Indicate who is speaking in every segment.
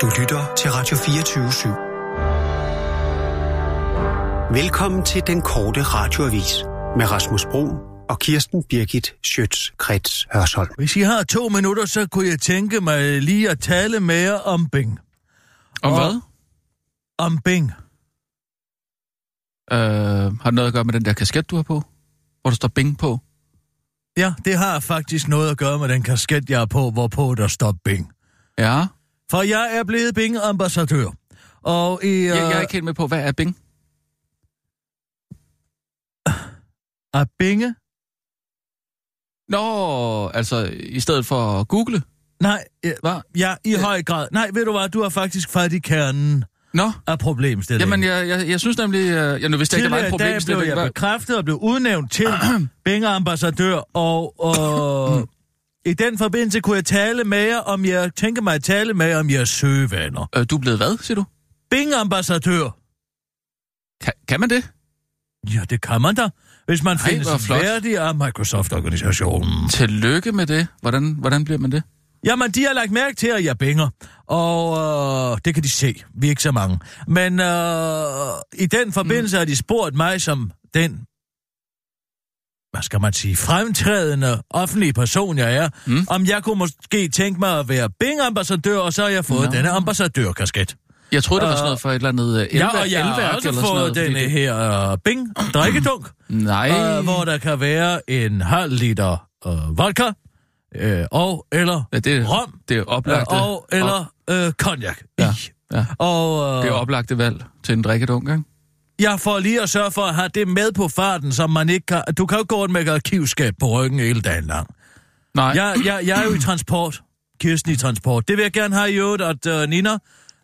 Speaker 1: Du lytter til Radio 24 /7. Velkommen til den korte radioavis med Rasmus Bro og Kirsten Birgit Schøtz-Krets Hørsholm.
Speaker 2: Hvis I har to minutter, så kunne jeg tænke mig lige at tale mere om Bing.
Speaker 3: Om
Speaker 2: Og-
Speaker 3: hvad?
Speaker 2: Om Bing.
Speaker 3: Øh, har det noget at gøre med den der kasket, du har på? Hvor der står Bing på?
Speaker 2: Ja, det har faktisk noget at gøre med den kasket, jeg er på, hvorpå der står Bing.
Speaker 3: Ja.
Speaker 2: For jeg er blevet Bing-ambassadør. Og i... Uh,
Speaker 3: Jeg, jeg er ikke helt med på, hvad er Bing?
Speaker 2: Er Binge?
Speaker 3: Nå, altså i stedet for at google.
Speaker 2: Nej, øh,
Speaker 3: Hvad?
Speaker 2: ja, i høj grad. Nej, ved du hvad, du har faktisk fat i kernen
Speaker 3: Nå,
Speaker 2: af problemstillingen.
Speaker 3: jamen jeg, jeg, jeg synes nemlig, øh, jeg nu vidste ikke, der var
Speaker 2: Tidligere
Speaker 3: et
Speaker 2: i
Speaker 3: problem.
Speaker 2: dag
Speaker 3: så det
Speaker 2: blev jeg bekræftet og blev udnævnt til Bing-ambassadør, og, og i den forbindelse kunne jeg tale med jer, om jeg tænker mig at tale med jer om jeres søgevaner.
Speaker 3: Øh, du er blevet hvad, siger du?
Speaker 2: Bing-ambassadør.
Speaker 3: Kan, kan man det?
Speaker 2: Ja, det kan man da, hvis man
Speaker 3: Ej,
Speaker 2: findes værdig af Microsoft-organisationen.
Speaker 3: Tillykke med det. Hvordan, hvordan bliver man det?
Speaker 2: Jamen, de har lagt mærke til, at jeg binger, og øh, det kan de se. Vi er ikke så mange. Men øh, i den forbindelse mm. har de spurgt mig som den, hvad skal man sige, fremtrædende offentlige person, jeg er, mm. Om jeg kunne måske tænke mig at være Bing-ambassadør, og så har jeg fået
Speaker 3: Nå.
Speaker 2: denne ambassadørkasket.
Speaker 3: Jeg troede, det var sådan noget for et eller andet øh,
Speaker 2: Ja,
Speaker 3: elværk,
Speaker 2: og jeg har
Speaker 3: elværk
Speaker 2: også fået
Speaker 3: fordi det-
Speaker 2: her øh, Bing-drikkedunk.
Speaker 3: Nej,
Speaker 2: øh, hvor der kan være en halv liter øh, vodka, øh, og eller
Speaker 3: ja, det,
Speaker 2: rom,
Speaker 3: det er oplagte,
Speaker 2: og eller øh, cognac
Speaker 3: Ja, ja.
Speaker 2: Og
Speaker 3: det er oplagte valg til en drikkedunk, ikke?
Speaker 2: Jeg får lige at sørge for at have det med på farten, som man ikke kan... Du kan jo gå rundt med arkivskab på ryggen hele dagen lang.
Speaker 3: Nej,
Speaker 2: Jeg, jeg, jeg er jo i transport. Kirsten i transport. Det vil jeg gerne have i øvrigt, at uh, Nina,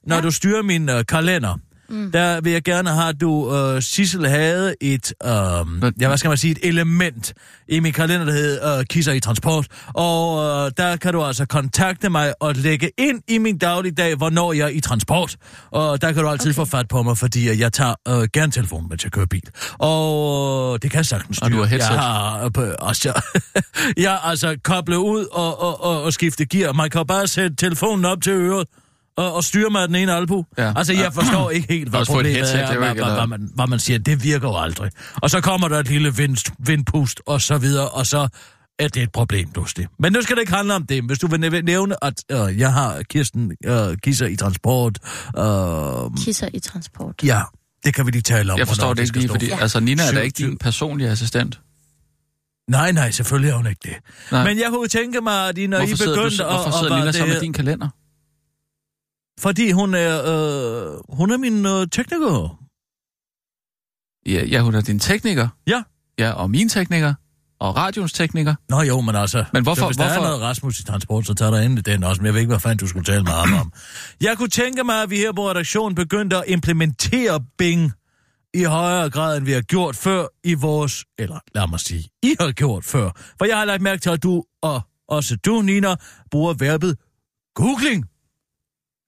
Speaker 2: når ja. du styrer min uh, kalender, mm. der vil jeg gerne have, at du, uh, Sissel, havde et, uh, ja, hvad skal man sige, et element i min kalender, der hedder uh, Kisser i transport. Og uh, der kan du altså kontakte mig og lægge ind i min dagligdag, hvornår jeg er i transport. Og der kan du altid okay. få fat på mig, fordi jeg tager uh, gerne telefonen, mens jeg kører bil. Og uh, det kan jeg sagtens styre.
Speaker 3: Og du har headset.
Speaker 2: Jeg har uh, på- også, jeg altså koblet ud og, og, og, og skifte gear. Man kan bare sætte telefonen op til øret og, og styre mig den ene albu. Ja.
Speaker 3: Ja.
Speaker 2: Altså, jeg forstår ikke helt, hvad problemet
Speaker 3: headset,
Speaker 2: er,
Speaker 3: er
Speaker 2: hvad, hvad, hvad, man, hvad man siger. Det virker jo aldrig. Og så kommer der et lille vind, vindpust og så videre, og så er det et problem, pludselig. Men nu skal det ikke handle om det. Hvis du vil næv- nævne, at øh, jeg har Kirsten øh, Kisser i transport, øh,
Speaker 4: Kisser i transport.
Speaker 2: ja, det kan vi lige tale om.
Speaker 3: jeg forstår det ikke lige, fordi
Speaker 2: for.
Speaker 3: altså, Nina er da ikke din personlige assistent.
Speaker 2: Nej, nej, selvfølgelig er hun ikke det.
Speaker 3: Nej.
Speaker 2: Men jeg kunne tænke mig, at I, når
Speaker 3: hvorfor
Speaker 2: I begyndte
Speaker 3: du, hvorfor sidder
Speaker 2: at,
Speaker 3: Nina så med din kalender?
Speaker 2: Fordi hun er, øh, hun er min øh, tekniker.
Speaker 3: Ja, ja, hun er din tekniker.
Speaker 2: Ja.
Speaker 3: Ja, og min tekniker. Og radions tekniker.
Speaker 2: Nå jo, men altså...
Speaker 3: Men hvorfor-
Speaker 2: Så hvis der
Speaker 3: hvorfor-
Speaker 2: er noget Rasmus i transport, så tager der endelig den også. Men jeg ved ikke, hvad fanden du skulle tale med ham om. Jeg kunne tænke mig, at vi her på redaktionen begyndte at implementere Bing i højere grad, end vi har gjort før i vores... Eller lad mig sige, I har gjort før. For jeg har lagt mærke til, at du, og også du, Nina, bruger verbet googling.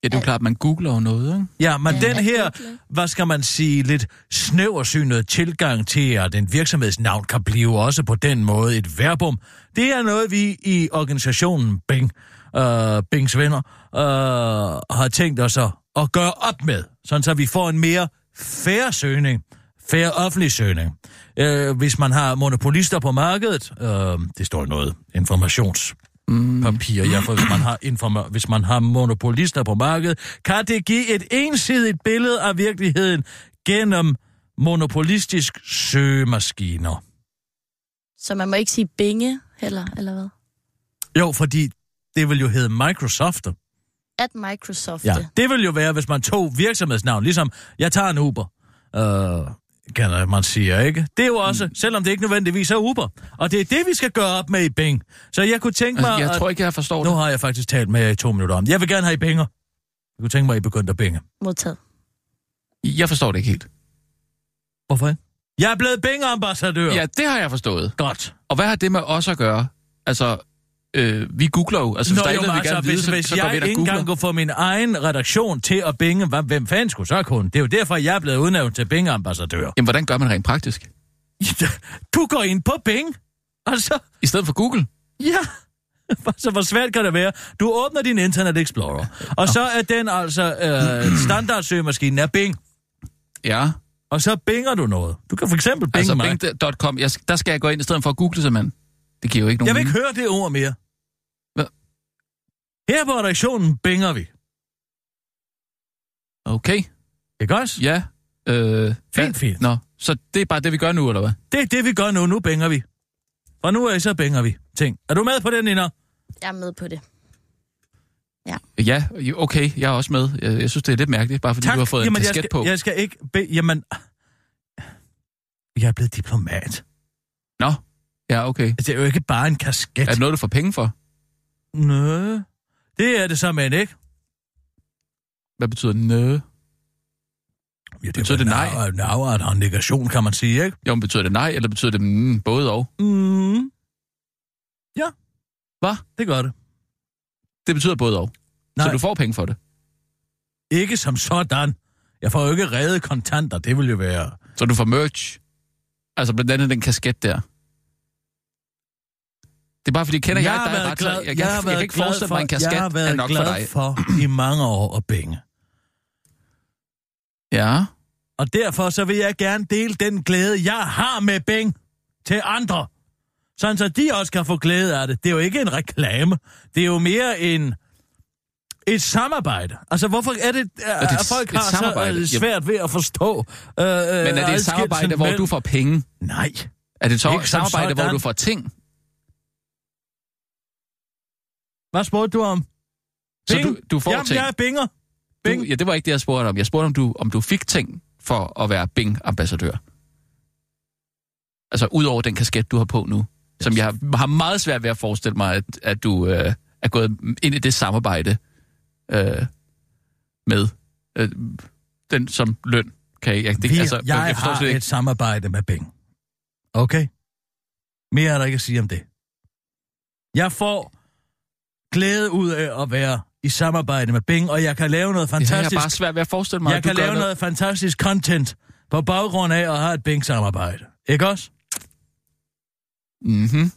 Speaker 3: Ja, det er jo klart, man googler jo noget, ikke?
Speaker 2: Ja, men
Speaker 4: Ja,
Speaker 2: den her, hvad skal man sige, lidt snæversynet tilgang til, at en virksomhedsnavn kan blive også på den måde et verbum, det er noget, vi i organisationen Bing, øh, Bings venner, øh, har tænkt os at, at gøre op med, sådan så vi får en mere færre søgning, færre offentlig søgning. Øh, hvis man har monopolister på markedet, øh, det står noget informations
Speaker 3: Mm.
Speaker 2: papir. Ja, for hvis man, har informa- hvis man har monopolister på markedet, kan det give et ensidigt billede af virkeligheden gennem monopolistisk søgemaskiner.
Speaker 4: Så man må ikke sige binge heller, eller hvad?
Speaker 2: Jo, fordi det vil jo hedde Microsoft.
Speaker 4: At Microsoft.
Speaker 2: Ja, det vil jo være, hvis man tog virksomhedsnavn, ligesom jeg tager en Uber. Øh, kan man sige, ikke? Det er jo også, mm. selvom det ikke nødvendigvis er Uber. Og det er det, vi skal gøre op med i Bing. Så jeg kunne tænke mig...
Speaker 3: Altså, jeg
Speaker 2: at-
Speaker 3: tror ikke, jeg forstår
Speaker 2: Nu
Speaker 3: det.
Speaker 2: har jeg faktisk talt med jer i to minutter om. Jeg vil gerne have i Binger. Jeg kunne tænke mig, at I begyndte at binge.
Speaker 4: Modtaget.
Speaker 3: Jeg forstår det ikke helt.
Speaker 2: Hvorfor ikke? Jeg er blevet Bing-ambassadør.
Speaker 3: Ja, det har jeg forstået.
Speaker 2: Godt.
Speaker 3: Og hvad har det med os at gøre? Altså, øh, vi googler jo. Altså, hvis
Speaker 2: Nå,
Speaker 3: der er vi
Speaker 2: altså,
Speaker 3: gerne vil vide,
Speaker 2: hvis,
Speaker 3: så,
Speaker 2: hvis
Speaker 3: så går
Speaker 2: jeg ikke engang kunne få min egen redaktion til at binge, hvad, hvem fanden skulle så kunne? Det er jo derfor, jeg er blevet udnævnt til Bing-ambassadør.
Speaker 3: Jamen, hvordan gør man rent praktisk?
Speaker 2: Du går ind på Bing. Altså,
Speaker 3: I stedet for Google?
Speaker 2: ja. så hvor svært kan det være? Du åbner din Internet Explorer, og så er den altså, øh, standardsøgemaskinen er Bing.
Speaker 3: Ja,
Speaker 2: Og så binger du noget. Du kan for eksempel binge
Speaker 3: altså
Speaker 2: mig.
Speaker 3: bing.com. Jeg, der skal jeg gå ind i stedet for at google simpelthen. Det giver jo ikke nogen
Speaker 2: Jeg vil ikke høre det ord mere. Her på redaktionen binger vi.
Speaker 3: Okay,
Speaker 2: Ikke også?
Speaker 3: ja. Øh,
Speaker 2: Fint, fint.
Speaker 3: Nå, så det er bare det, vi gør nu, eller hvad?
Speaker 2: Det er det, vi gør nu. Nu binger vi. Og nu er så binger vi. Ting. Er du med på den, Nina?
Speaker 4: Jeg er med på det.
Speaker 3: Ja, jo, okay, jeg er også med. Jeg, jeg synes, det er lidt mærkeligt, bare fordi du har fået
Speaker 2: Jamen,
Speaker 3: en
Speaker 2: jeg
Speaker 3: kasket
Speaker 2: skal,
Speaker 3: på.
Speaker 2: Jeg skal ikke... Be... Jamen... Jeg er blevet diplomat.
Speaker 3: Nå, ja, okay.
Speaker 2: Det er jo ikke bare en kasket.
Speaker 3: Er det noget, du får penge for?
Speaker 2: Nø. Det er det så, men ikke?
Speaker 3: Hvad betyder nø?
Speaker 2: Ja, det
Speaker 3: Betyder det nej?
Speaker 2: Nej, nej, og negation, kan man sige, ikke?
Speaker 3: Jo, men betyder det nej, eller betyder det mm, både og?
Speaker 2: Mm. Ja.
Speaker 3: Hvad?
Speaker 2: Det gør det.
Speaker 3: Det betyder både og.
Speaker 2: Nej.
Speaker 3: Så du får penge for det.
Speaker 2: Ikke som sådan. Jeg får jo ikke reddet kontanter. Det vil jo være...
Speaker 3: Så du får merch. Altså blandt andet den kasket der. Det er bare fordi, kender jeg,
Speaker 2: har
Speaker 3: dig ret,
Speaker 2: glad,
Speaker 3: jeg, jeg,
Speaker 2: jeg,
Speaker 3: jeg,
Speaker 2: har
Speaker 3: jeg,
Speaker 2: været
Speaker 3: kan ikke forestille
Speaker 2: for,
Speaker 3: mig, en kasket
Speaker 2: jeg har
Speaker 3: er
Speaker 2: været
Speaker 3: nok
Speaker 2: glad
Speaker 3: for dig.
Speaker 2: for i mange år at binge.
Speaker 3: Ja,
Speaker 2: Og derfor så vil jeg gerne dele den glæde, jeg har med Bing til andre. Sådan så de også kan få glæde af det. Det er jo ikke en reklame. Det er jo mere en et samarbejde. Altså, hvorfor er det, at,
Speaker 3: et-
Speaker 2: at folk
Speaker 3: et
Speaker 2: har så
Speaker 3: samarbejde?
Speaker 2: øh, svært ved at forstå øh, Men
Speaker 3: er det et samarbejde, hvor du får penge?
Speaker 2: Nej.
Speaker 3: Er det så et samarbejde, hvor du får ting?
Speaker 2: Hvad spurgte du om?
Speaker 3: Så
Speaker 2: Bing?
Speaker 3: du, du får
Speaker 2: Jamen,
Speaker 3: ting?
Speaker 2: jeg er binger. Bing.
Speaker 3: Du, ja, det var ikke det, jeg spurgte om. Jeg spurgte, om du, om du fik ting for at være Bing-ambassadør. Altså, ud over den kasket, du har på nu. Som jeg har meget svært ved at forestille mig, at, at du øh, er gået ind i det samarbejde øh, med øh, den som løn. Kan jeg, jeg, det,
Speaker 2: Vi,
Speaker 3: altså,
Speaker 2: jeg, jeg
Speaker 3: forstår
Speaker 2: har
Speaker 3: ikke.
Speaker 2: et samarbejde med Bing. Okay? Mere er der ikke at sige om det. Jeg får glæde ud af at være i samarbejde med Bing, og jeg kan lave noget
Speaker 3: Det har jeg
Speaker 2: fantastisk.
Speaker 3: bare svært ved at forestille mig,
Speaker 2: jeg
Speaker 3: at du
Speaker 2: kan lave noget fantastisk content på baggrund af at have et Bing-samarbejde. Ikke også?
Speaker 3: Mhm.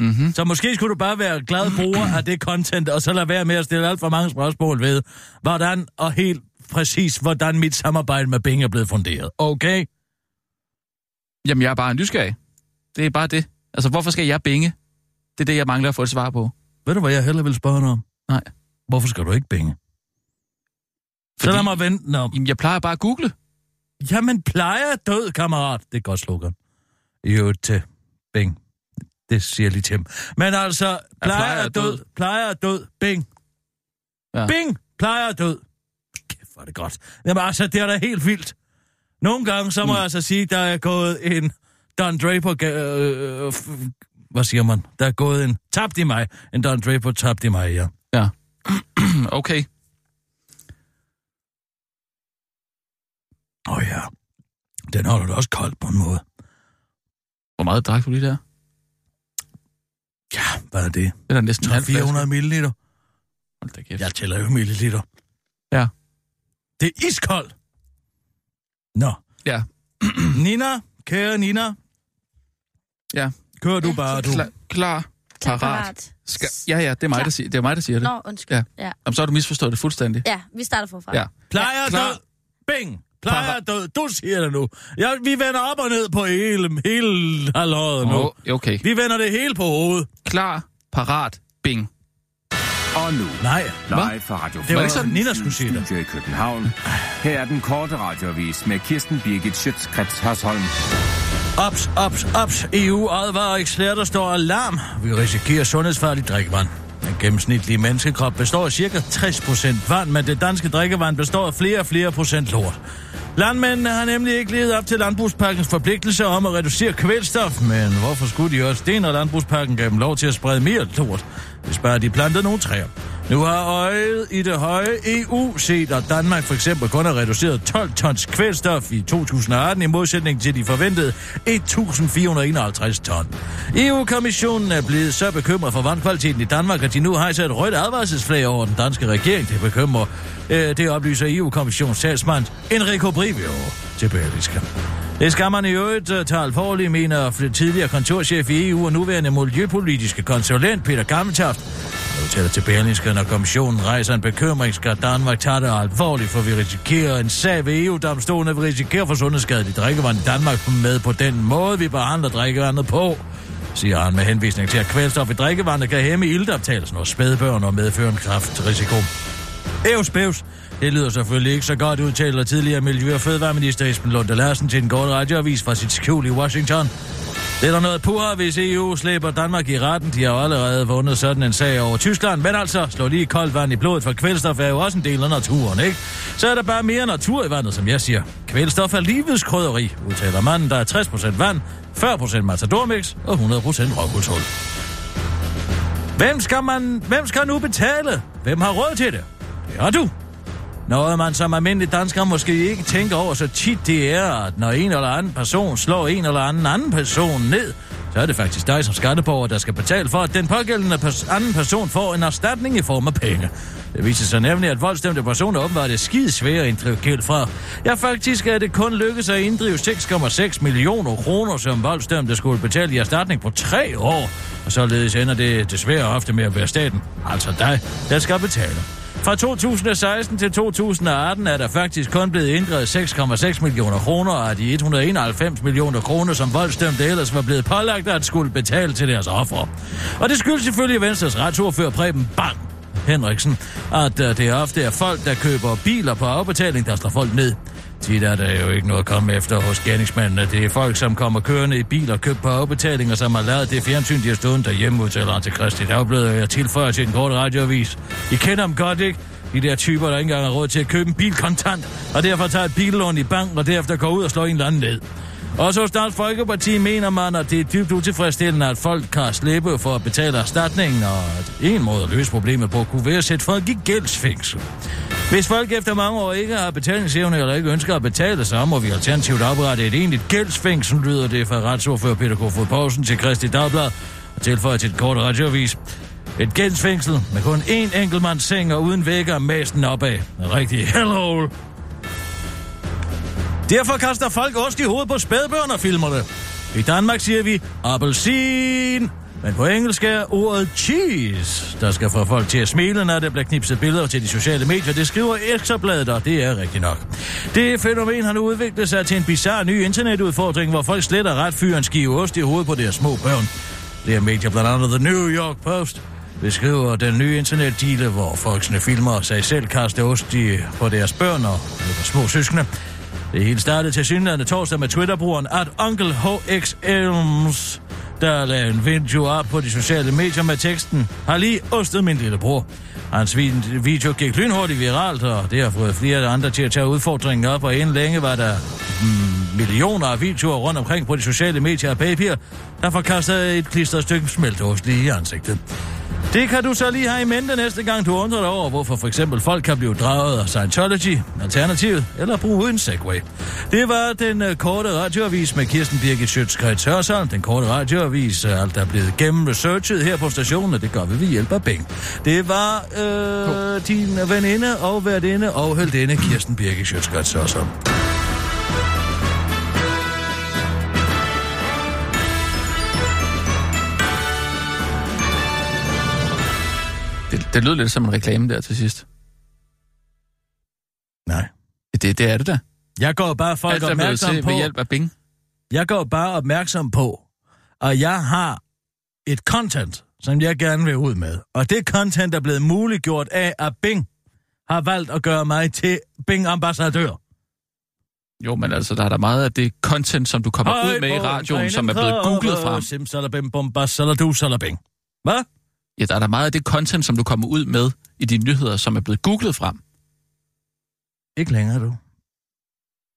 Speaker 3: Mhm.
Speaker 2: Så måske skulle du bare være glad bruger af det content, og så lade være med at stille alt for mange spørgsmål ved, hvordan og helt præcis, hvordan mit samarbejde med Bing er blevet funderet. Okay?
Speaker 3: Jamen, jeg er bare nysgerrig. Det er bare det. Altså, hvorfor skal jeg binge? Det er det, jeg mangler at få et svar på.
Speaker 2: Ved du, hvad jeg heller vil spørge dig om?
Speaker 3: Nej.
Speaker 2: Hvorfor skal du ikke binge? Så
Speaker 3: Fordi-
Speaker 2: lad mig vente om.
Speaker 3: Jamen, jeg plejer bare at google.
Speaker 2: Jamen, plejer er død, kammerat. Det er godt slogan. Jo til Bing. Det siger lige til ham. Men altså, plejer
Speaker 3: plejer
Speaker 2: er
Speaker 3: er
Speaker 2: død,
Speaker 3: død.
Speaker 2: plejer er død, Bing.
Speaker 3: Ja.
Speaker 2: Bing, plejer er død. Kæft, hvor er det godt. Jamen altså, det er da helt vildt. Nogle gange, så må
Speaker 3: Mm.
Speaker 2: jeg altså sige, der er gået en Don Draper... Øh, øh, hvad siger man? Der er gået en tabt i mig. En Don Draper tabt i mig, ja.
Speaker 3: Ja. okay.
Speaker 2: Åh oh, ja. Den holder du også koldt på en måde.
Speaker 3: Hvor meget drak du lige der?
Speaker 2: Ja, hvad er det?
Speaker 3: Det er næsten en halv flaske.
Speaker 2: 400 milliliter.
Speaker 3: Hold da kæft.
Speaker 2: Jeg tæller jo milliliter.
Speaker 3: Ja.
Speaker 2: Det er iskoldt. Nå.
Speaker 3: Ja.
Speaker 2: Nina, kære Nina.
Speaker 3: Ja.
Speaker 2: Kører du
Speaker 4: Ja,
Speaker 2: bare, du.
Speaker 3: Klar, klar parat.
Speaker 4: parat.
Speaker 3: Skal, ja, ja, det er mig,
Speaker 4: Klar.
Speaker 3: der siger, det er mig, der siger det.
Speaker 4: Nå, undskyld.
Speaker 3: Ja.
Speaker 4: Ja. ja.
Speaker 3: Jamen, så har du misforstået det fuldstændig.
Speaker 4: Ja, vi starter forfra.
Speaker 3: Ja.
Speaker 2: Plejer
Speaker 3: Klar.
Speaker 2: død. Bing. Plejer
Speaker 3: Parat.
Speaker 2: død. Du siger det nu. Ja, vi vender op og ned på hele, hele halvåret nu.
Speaker 3: Oh, okay.
Speaker 2: Vi vender det hele på hovedet.
Speaker 3: Klar, parat, bing.
Speaker 5: Og nu,
Speaker 2: Nej.
Speaker 5: live fra Radio
Speaker 2: Det var
Speaker 3: ikke sådan,
Speaker 2: Nina skulle sige det.
Speaker 5: I København. Her er den korte radiovis med Kirsten Birgit Schøtzgrads Hasholm.
Speaker 2: Ops, ops, ops. EU advarer eksperter står alarm. Vi risikerer sundhedsfarligt drikkevand. Den gennemsnitlige menneskekrop består af cirka 60% vand, men det danske drikkevand består af flere og flere procent lort. Landmændene har nemlig ikke levet op til landbrugspakkens forpligtelse om at reducere kvælstof, men hvorfor skulle de også det, når landbrugspakken gav dem lov til at sprede mere lort? Hvis bare de plantede nogle træer. Nu har øjet i det høje EU set, at Danmark for eksempel kun har reduceret 12 tons kvælstof i 2018 i modsætning til de forventede 1.451 ton. EU-kommissionen er blevet så bekymret for vandkvaliteten i Danmark, at de nu har et rødt advarselsflag over den danske regering. Det bekymrer, øh, det oplyser EU-kommissionens talsmand Enrico Brivio til Berlingske. Det skal man i øvrigt øh, tage alvorligt, mener tidligere kontorchef i EU og nuværende miljøpolitiske konsulent Peter Gammeltoft. Udtaler til Berlingske, når kommissionen rejser en bekymring, skal Danmark tage det alvorligt, for vi risikerer en sag ved EU-domstolen, at vi risikerer for sundhedsskadeligt drikkevand i Danmark med på den måde, vi behandler drikkevandet på siger han med henvisning til, at kvælstof i drikkevandet kan hæmme ildoptagelsen hos spædbørn og medføre en kraftrisiko. Ævs bævs. Det lyder selvfølgelig ikke så godt, udtaler tidligere Miljø- og Fødevareminister Esben Lunde Larsen til en god radioavis fra sit skjul i Washington. Det er der noget pur, hvis EU slæber Danmark i retten. De har jo allerede vundet sådan en sag over Tyskland. Men altså, slå lige koldt vand i blodet, for kvælstof er jo også en del af naturen, ikke? Så er der bare mere natur i vandet, som jeg siger. Kvælstof er livets krydderi, udtaler manden, der er 60% vand, 40% matadormix og 100% råkulshul. Hvem skal, man, hvem skal nu betale? Hvem har råd til det? Det har du. Noget man som almindelig dansker måske ikke tænker over så tit, det er, at når en eller anden person slår en eller anden anden person ned, så er det faktisk dig som skatteborger, der skal betale for, at den pågældende pers- anden person får en erstatning i form af penge. Det viser sig nemlig, at voldstemte personer åbenbart er skide svære at inddrive gæld fra. Ja, faktisk er det kun lykkedes at inddrive 6,6 millioner kroner, som voldstemte skulle betale i erstatning på tre år. Og således ender det desværre ofte med at være staten, altså dig, der skal betale. Fra 2016 til 2018 er der faktisk kun blevet inddrevet 6,6 millioner kroner af de 191 millioner kroner, som voldsdømte ellers var blevet pålagt at skulle betale til deres ofre. Og det skyldes selvfølgelig Venstres retsordfører Preben Bang Henriksen, at øh, det ofte er folk, der køber biler på afbetaling, der slår folk ned. Tit er der jo ikke noget at komme efter hos gerningsmændene. Det er folk, som kommer kørende i biler købt på afbetaling, og som har lavet det fjernsyn, de har stået derhjemme, udtaler han øh, til Christi Dagblad, og jeg tilføjer til en kort radioavis. I kender dem godt, ikke? De der typer, der ikke engang har råd til at købe en bil kontant, og derfor tager et billån i banken, og derefter går ud og slår en eller anden ned. Også hos Dansk Folkeparti mener man, at det er dybt utilfredsstillende, at folk kan slippe for at betale erstatningen, og at en måde at løse problemet på kunne være at sætte folk i gældsfængsel. Hvis folk efter mange år ikke har betalingsevne eller ikke ønsker at betale, så må vi alternativt oprette et egentligt gældsfængsel, lyder det fra retsordfører Peter Kofod Poulsen til Kristi Dagblad og tilføjer til et kort radioavis. Et gældsfængsel med kun én enkeltmands seng og uden vægge og masten opad. En rigtig hellhole. Derfor kaster folk ost i hovedet på spædbørn og filmer det. I Danmark siger vi appelsin, men på engelsk er ordet cheese, der skal få folk til at smile, når der bliver knipset billeder til de sociale medier. Det skriver Ekstrabladet, og det er rigtigt nok. Det fænomen har nu udviklet sig til en bizarre ny internetudfordring, hvor folk slet og ret fyrer en skive ost i hovedet på deres små børn. Det er medier blandt andet The New York Post, beskriver den nye internetdeale, hvor folksene filmer sig selv kaste ost i, på deres børn og på små søskende. Det hele startede til synligheden torsdag med Twitter-brugeren at Onkel HX Elms, der lavede en video op på de sociale medier med teksten Har lige ostet min lillebror. Hans video gik lynhurtigt viralt, og det har fået flere andre til at tage udfordringen op, og inden længe var der mm, millioner af videoer rundt omkring på de sociale medier af papir, der forkastede et klistret stykke smeltost lige i ansigtet. Det kan du så lige have i mente næste gang, du undrer dig over, hvorfor for eksempel folk kan blive draget af Scientology, Alternativet eller bruge en Segway. Det var den uh, korte radioavis med Kirsten Birgit Schøtzgrads Hørsholm. Den korte radioavis, uh, alt er blevet gennemresearchet her på stationen, og det gør vi ved hjælp af Bing. Det var øh, din veninde og værtinde og heldinde Kirsten Birgit Schøtzgrads Hørsholm.
Speaker 3: Det, lød lidt som en reklame der til sidst.
Speaker 2: Nej.
Speaker 3: Det, det er det da.
Speaker 2: Jeg går bare folk
Speaker 3: Alt
Speaker 2: opmærksom
Speaker 3: til
Speaker 2: på...
Speaker 3: ved hjælp af Bing.
Speaker 2: Jeg går bare opmærksom på, at jeg har et content, som jeg gerne vil ud med. Og det content er blevet muliggjort af, at Bing har valgt at gøre mig til Bing-ambassadør.
Speaker 3: Jo, men altså, der er der meget af det content, som du kommer ud med i radioen, som er blevet googlet frem.
Speaker 2: Salabing. Hvad?
Speaker 3: Ja, der er der meget af det content, som du kommer ud med i dine nyheder, som er blevet googlet frem.
Speaker 2: Ikke længere, du. Ikke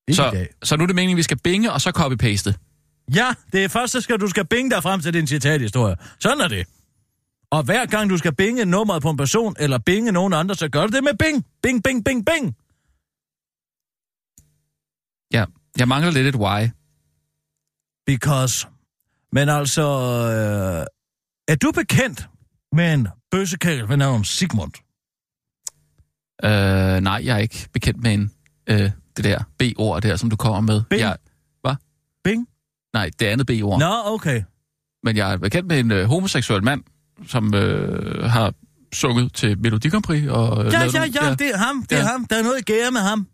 Speaker 2: i
Speaker 3: Så,
Speaker 2: dag.
Speaker 3: så nu er det meningen, at vi skal binge, og så copy-paste.
Speaker 2: Ja, det er først, så skal du skal binge dig frem til din citathistorie. Sådan er det. Og hver gang du skal binge nummeret på en person, eller binge nogen andre, så gør du det med bing. Bing, bing, bing, bing.
Speaker 3: Ja, jeg mangler lidt et why.
Speaker 2: Because. Men altså, øh, er du bekendt med en bøssekæl ved navn Sigmund?
Speaker 3: Øh, nej, jeg er ikke bekendt med en, øh, det der B-ord der, som du kommer med.
Speaker 2: Bing?
Speaker 3: Jeg, hvad?
Speaker 2: Bing?
Speaker 3: Nej, det andet B-ord.
Speaker 2: Nå, okay.
Speaker 3: Men jeg er bekendt med en øh, homoseksuel mand, som øh, har sunget til Melodi Grand Prix. Og, øh,
Speaker 2: Ja, ja,
Speaker 3: nogle-
Speaker 2: ja, det er ham, det er
Speaker 3: Ja.
Speaker 2: ham. Der er noget gære med ham.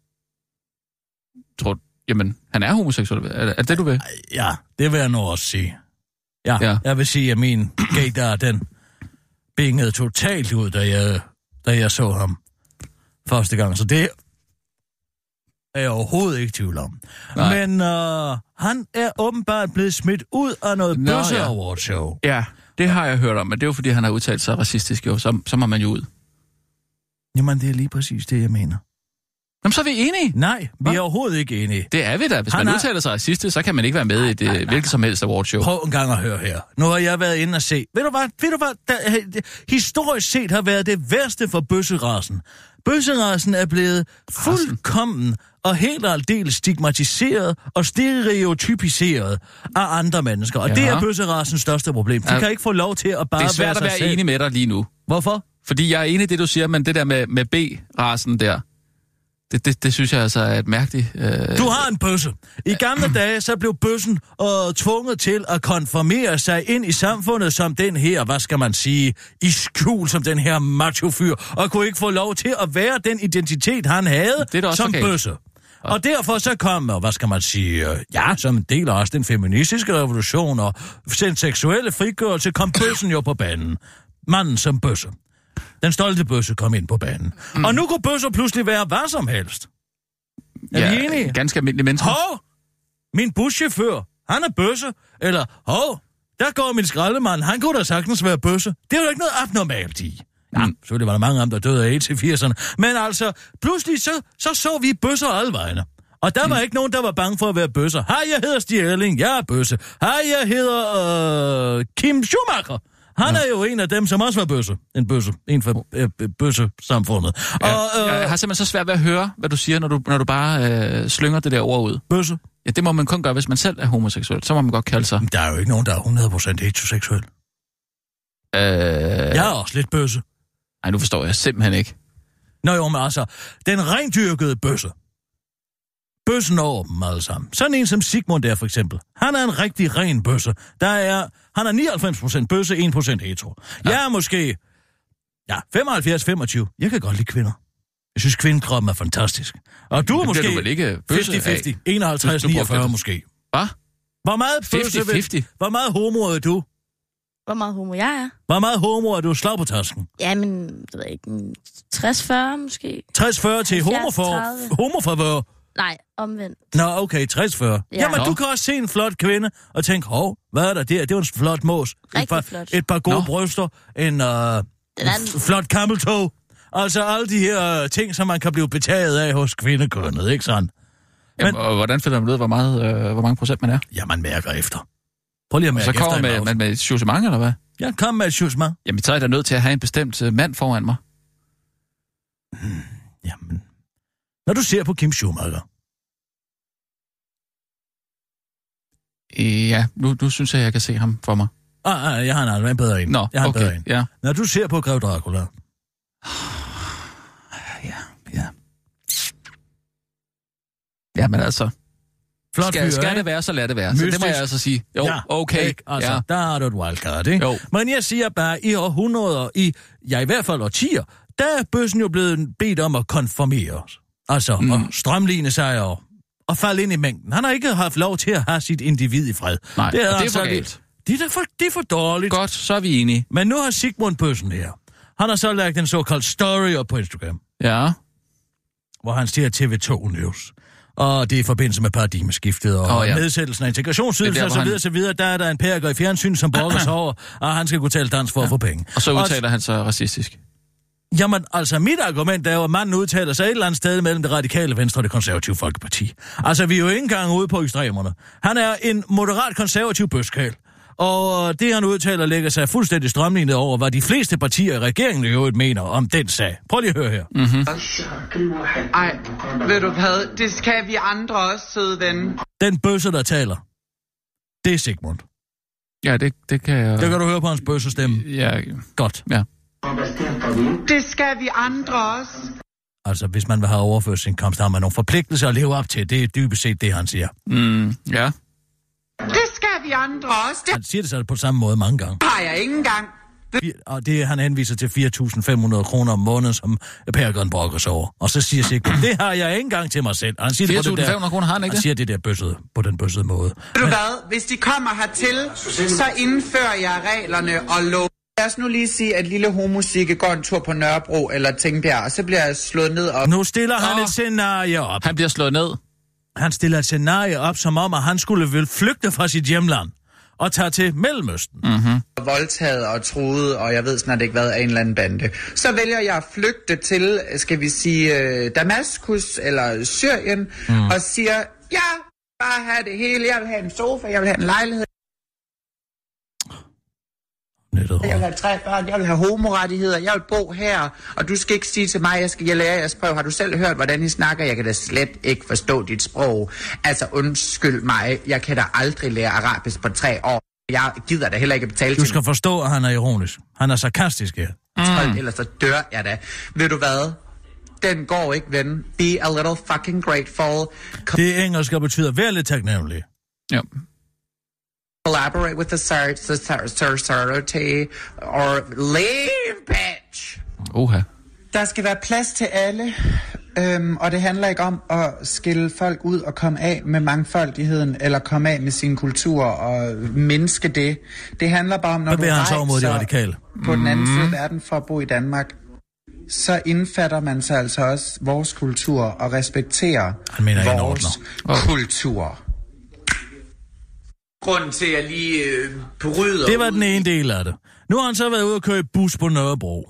Speaker 3: Tror, jamen, han er homoseksuel. Er, er det du vil?
Speaker 2: Ja, det vil jeg nu også sige. Ja,
Speaker 3: Ja.
Speaker 2: ja. jeg vil sige, at min gaydar, den bingede totalt ud, da jeg, da jeg så ham første gang. Så det er jeg overhovedet ikke i tvivl om.
Speaker 3: Nej.
Speaker 2: Men øh, han er åbenbart blevet smidt ud af noget
Speaker 3: Nå,
Speaker 2: bøsse
Speaker 3: ja.
Speaker 2: award show.
Speaker 3: Ja, det har jeg hørt om, men det er jo fordi, han har udtalt sig racistisk, jo. Så, så må man jo ud.
Speaker 2: Jamen, det er lige præcis det, jeg mener.
Speaker 3: Jamen, så er vi enige.
Speaker 2: Nej, vi
Speaker 3: Hvad?
Speaker 2: er overhovedet ikke enige.
Speaker 3: Det er vi da. Hvis
Speaker 2: Han
Speaker 3: man
Speaker 2: er-
Speaker 3: udtaler sig racistisk, så kan man ikke være med i et øh, hvilket som helst awardshow.
Speaker 2: Prøv en gang at høre her. Nu har jeg været inde og se. Ved du hvad? Ved du hvad? Der, øh, historisk set har været det værste for bøsserassen. Bøsserassen er blevet fuldkommen og helt og aldeles stigmatiseret og stereotypiseret af andre mennesker. Og ja. Det er bøsserassens største problem. De
Speaker 3: Ja.
Speaker 2: kan ikke få lov til at bare
Speaker 3: Det er svært
Speaker 2: være
Speaker 3: at være
Speaker 2: selv.
Speaker 3: enig med dig lige nu.
Speaker 2: Hvorfor?
Speaker 3: Fordi jeg er enig i det, du siger, men det der med, med B-rasen der, det, det, det synes jeg altså er et mærkeligt... Øh,
Speaker 2: Du har en bøsse. I gamle dage, så blev bøssen øh, tvunget til at konformere sig ind i samfundet som den her, hvad skal man sige, i skjul som den her macho-fyr, og kunne ikke få lov til at være den identitet, han havde
Speaker 3: Det er
Speaker 2: som
Speaker 3: galt.
Speaker 2: bøsse. Og derfor så kom, øh, hvad skal man sige, øh, ja, som en del af også den feministiske revolution og den seksuelle frigørelse, kom bøssen jo på banen. Manden som bøsse. Den stolte bøsse kom ind på banen. Mm. Og nu kunne bøsser pludselig være hvad som helst. Er
Speaker 3: ja,
Speaker 2: vi enige?
Speaker 3: Ganske almindelige mennesker.
Speaker 2: Hov! Min buschauffør, han er bøsse. Eller, hov, der går min skraldemand, han kunne da sagtens være bøsse. Det er jo ikke noget abnormalt i. Ja,
Speaker 3: Mm.
Speaker 2: selvfølgelig var der mange af dem, der døde af AIDS i 80'erne. Men altså, pludselig så så, så vi bøsser alle vegne. Og der var
Speaker 3: Mm.
Speaker 2: ikke nogen, der var bange for at være bøsser. Hej, jeg hedder Stig Erling, jeg er bøsse. Hej, jeg hedder øh, Kim Schumacher. Han er jo en af dem, som også var bøsse. En bøsse. En for øh, bøsse-samfundet.
Speaker 3: Ja,
Speaker 2: Og øh,
Speaker 3: jeg har simpelthen så svært ved at høre, hvad du siger, når du, når du bare øh, slynger det der ord ud.
Speaker 2: bøsse.
Speaker 3: Ja, det må man kun gøre, hvis man selv er homoseksuel. Så må man godt kalde sig.
Speaker 2: Der er jo ikke nogen, der er 100% heteroseksuel.
Speaker 3: Øh,
Speaker 2: Jeg er også lidt bøsse.
Speaker 3: Nej, nu forstår jeg simpelthen ikke.
Speaker 2: Nå jo, men altså, den rendyrkede bøsse. Bøssen over dem alle sammen. Sådan en som Sigmund der for eksempel. Han er en rigtig ren bøsse. Der er, han er 99% bøsse, 1% hetero. Ja. Jeg er måske, ja, 75-25. Jeg kan godt lide kvinder. Jeg synes, kvindekroppen er fantastisk. Og du er
Speaker 3: Det
Speaker 2: måske
Speaker 3: du vel ikke bøsse af?
Speaker 2: 50-50. 51
Speaker 3: Du- du brugte
Speaker 2: 49
Speaker 3: det.
Speaker 2: måske.
Speaker 3: Hvad?
Speaker 2: Hvor meget bøsse
Speaker 3: 50-50?
Speaker 2: vil, Hvor meget homo er du?
Speaker 4: Hvor meget homo jeg er?
Speaker 2: Hvor meget homo er du? Slag på tasken.
Speaker 4: Jamen, det ved jeg ikke, en 60-40 måske?
Speaker 2: 60-40 til
Speaker 4: 70-30.
Speaker 2: homofor, homofavør.
Speaker 4: Nej, omvendt.
Speaker 2: Nå, okay, 60-40. Ja.
Speaker 4: Ja.
Speaker 2: Jamen,
Speaker 3: Nå.
Speaker 2: du kan også se en flot kvinde og tænke, hov, hvad er der der? Det var en flot mås. et
Speaker 4: Rigtig
Speaker 2: par,
Speaker 4: flot.
Speaker 2: Et par gode
Speaker 3: Nå.
Speaker 2: bryster, en, uh,
Speaker 4: Den er
Speaker 2: en f- flot kammeltog. Altså alle de her uh, ting, som man kan blive betaget af hos kvindekønnet, ikke sådan?
Speaker 3: Jamen, og hvordan finder man ud af, hvor, meget, øh, hvor mange procent man er?
Speaker 2: Ja, man mærker efter. Prøv lige at mærke
Speaker 3: Så kommer
Speaker 2: efter.
Speaker 3: med, man med et eller hvad?
Speaker 2: Ja, kom med et sjusmad.
Speaker 3: Jamen, så er jeg da nødt til at have en bestemt øh, mand foran mig.
Speaker 2: Jamen, når du ser på Kim Schumacher,
Speaker 3: Ja, nu, nu synes jeg, jeg kan se ham for mig.
Speaker 2: ah, ah, jeg har en anden, en bedre en.
Speaker 3: Nå,
Speaker 2: jeg har en bedre
Speaker 3: okay,
Speaker 2: en.
Speaker 3: ja.
Speaker 2: Når du ser på Grev Dracula,
Speaker 3: Ja, ja. Ja, men altså,
Speaker 2: flot
Speaker 3: skal,
Speaker 2: fyr,
Speaker 3: skal det være, så lad det være. Så det må
Speaker 2: Mystisk.
Speaker 3: jeg altså sige. Jo,
Speaker 2: ja,
Speaker 3: okay.
Speaker 2: Ikke? Altså,
Speaker 3: ja.
Speaker 2: der har du et wildcard, ikke?
Speaker 3: Jo.
Speaker 2: Men jeg siger bare, i århundreder, i, ja i hvert fald årtier, der er bøssen jo blevet bedt om at konformere os. Altså, mm. at strømligne sig og, og falde ind i mængden. Han har ikke haft lov til at have sit individ i fred.
Speaker 3: Nej, og det er
Speaker 2: altså
Speaker 3: for galt.
Speaker 2: Det er for, det er for dårligt.
Speaker 3: Godt, så er vi enige.
Speaker 2: Men nu har Sigmund Bøssen her. Han har så lagt en såkaldt story op på Instagram,
Speaker 3: Ja.
Speaker 2: hvor han siger TV2 News. Og det er i forbindelse med paradigmeskiftet og oh,
Speaker 3: ja.
Speaker 2: nedsættelsen af
Speaker 3: Det er
Speaker 2: og
Speaker 3: hvor
Speaker 2: videre,
Speaker 3: han-
Speaker 2: så videre. Der er der en pæreker i fjernsyn, som brokker sig over, og han skal kunne tale dansk for ja. at få penge.
Speaker 3: Og så udtaler han sig racistisk.
Speaker 2: Jamen, altså, mit argument er jo, at manden udtaler sig et eller andet sted mellem det radikale venstre og det konservative folkeparti. Altså, vi er jo ikke engang ude på ekstremerne. Han er en moderat konservativ bøskal. Og det, han udtaler, lægger sig fuldstændig strømlignet over, hvad de fleste partier i regeringen i øvrigt mener om den sag. Prøv lige at høre her. Mm.
Speaker 6: Ej, ved du hvad? Det skal vi andre også, søde ven.
Speaker 2: Den bøsse, der taler, det er Sigmund.
Speaker 3: Ja, det, det kan jeg...
Speaker 2: Det kan du høre på hans bøssestemme.
Speaker 3: Ja,
Speaker 2: Godt.
Speaker 3: ja.
Speaker 6: Det skal vi andre også.
Speaker 2: Altså, hvis man vil have overførselsindkomst, har man nogle forpligtelser at leve op til. Det er dybest set det, han siger.
Speaker 3: Mm, ja.
Speaker 6: Det skal vi andre også. Det
Speaker 2: Han siger det så på samme måde mange gange.
Speaker 6: har jeg ikke engang.
Speaker 2: Og det, han henviser til 4.500 kroner om måneden, som Pergon brokker sig over. Og så siger Sigmund, det har jeg ikke engang til mig selv. Og han siger det på den
Speaker 3: 4.500
Speaker 2: der,
Speaker 3: kroner har han ikke
Speaker 2: han
Speaker 3: det?
Speaker 2: siger det der bøssede, på den bøssede måde.
Speaker 6: Ved du hvad? Hvis de kommer hertil, så indfører jeg reglerne og lov. Lad os nu lige sige, at lille homosikke går en tur på Nørrebro eller Tingbjerg, og så bliver jeg slået ned og
Speaker 2: Nu stiller han
Speaker 3: Nå.
Speaker 2: et scenarie op.
Speaker 3: Han bliver slået ned.
Speaker 2: Han stiller et scenarie op, som om, at han skulle vel flygte fra sit hjemland og tage til Mellemøsten. Mm.
Speaker 6: voldtaget og truet, og jeg ved snart ikke hvad, af en eller anden bande. Så vælger jeg at flygte til, skal vi sige, øh, Damaskus eller Syrien, mm. og siger, ja, bare have det hele. Jeg vil have en sofa, jeg vil have en lejlighed,
Speaker 2: Nettet
Speaker 6: jeg vil have tre børn, jeg vil have homorettigheder, jeg vil bo her, og du skal ikke sige til mig, jeg skal jeg lære jeres sprog. Har du selv hørt, hvordan I snakker? Jeg kan da slet ikke forstå dit sprog. Altså, undskyld mig, jeg kan da aldrig lære arabisk på tre år. Jeg gider da heller ikke betale
Speaker 2: Du
Speaker 6: til
Speaker 2: skal forstå, at han er ironisk. Han er sarkastisk her.
Speaker 6: mm. ellers så dør jeg da. Ved du hvad? Den går ikke, ven. Be a little fucking grateful.
Speaker 2: Det engelsk og betyder vær lidt taknemmelig.
Speaker 3: Ja.
Speaker 6: Collaborate with the society or leave, bitch.
Speaker 3: Oha.
Speaker 6: Der skal være plads til alle, øhm, og det handler ikke om at skille folk ud og komme af med mangfoldigheden, eller komme af med sin kultur og mindske det. Det handler bare om, når
Speaker 2: Hvad
Speaker 6: du
Speaker 2: han så mod de radikale?
Speaker 6: på den anden side af verden for at bo i Danmark, så indfatter man så altså også vores kultur og respekterer
Speaker 2: Han mener
Speaker 6: vores
Speaker 2: indordner.
Speaker 6: kultur. Grunden til, at jeg lige øh, bryder
Speaker 2: Det var
Speaker 6: ud
Speaker 2: den ene del af det. Nu har han så været ude og køre bus på Nørrebro.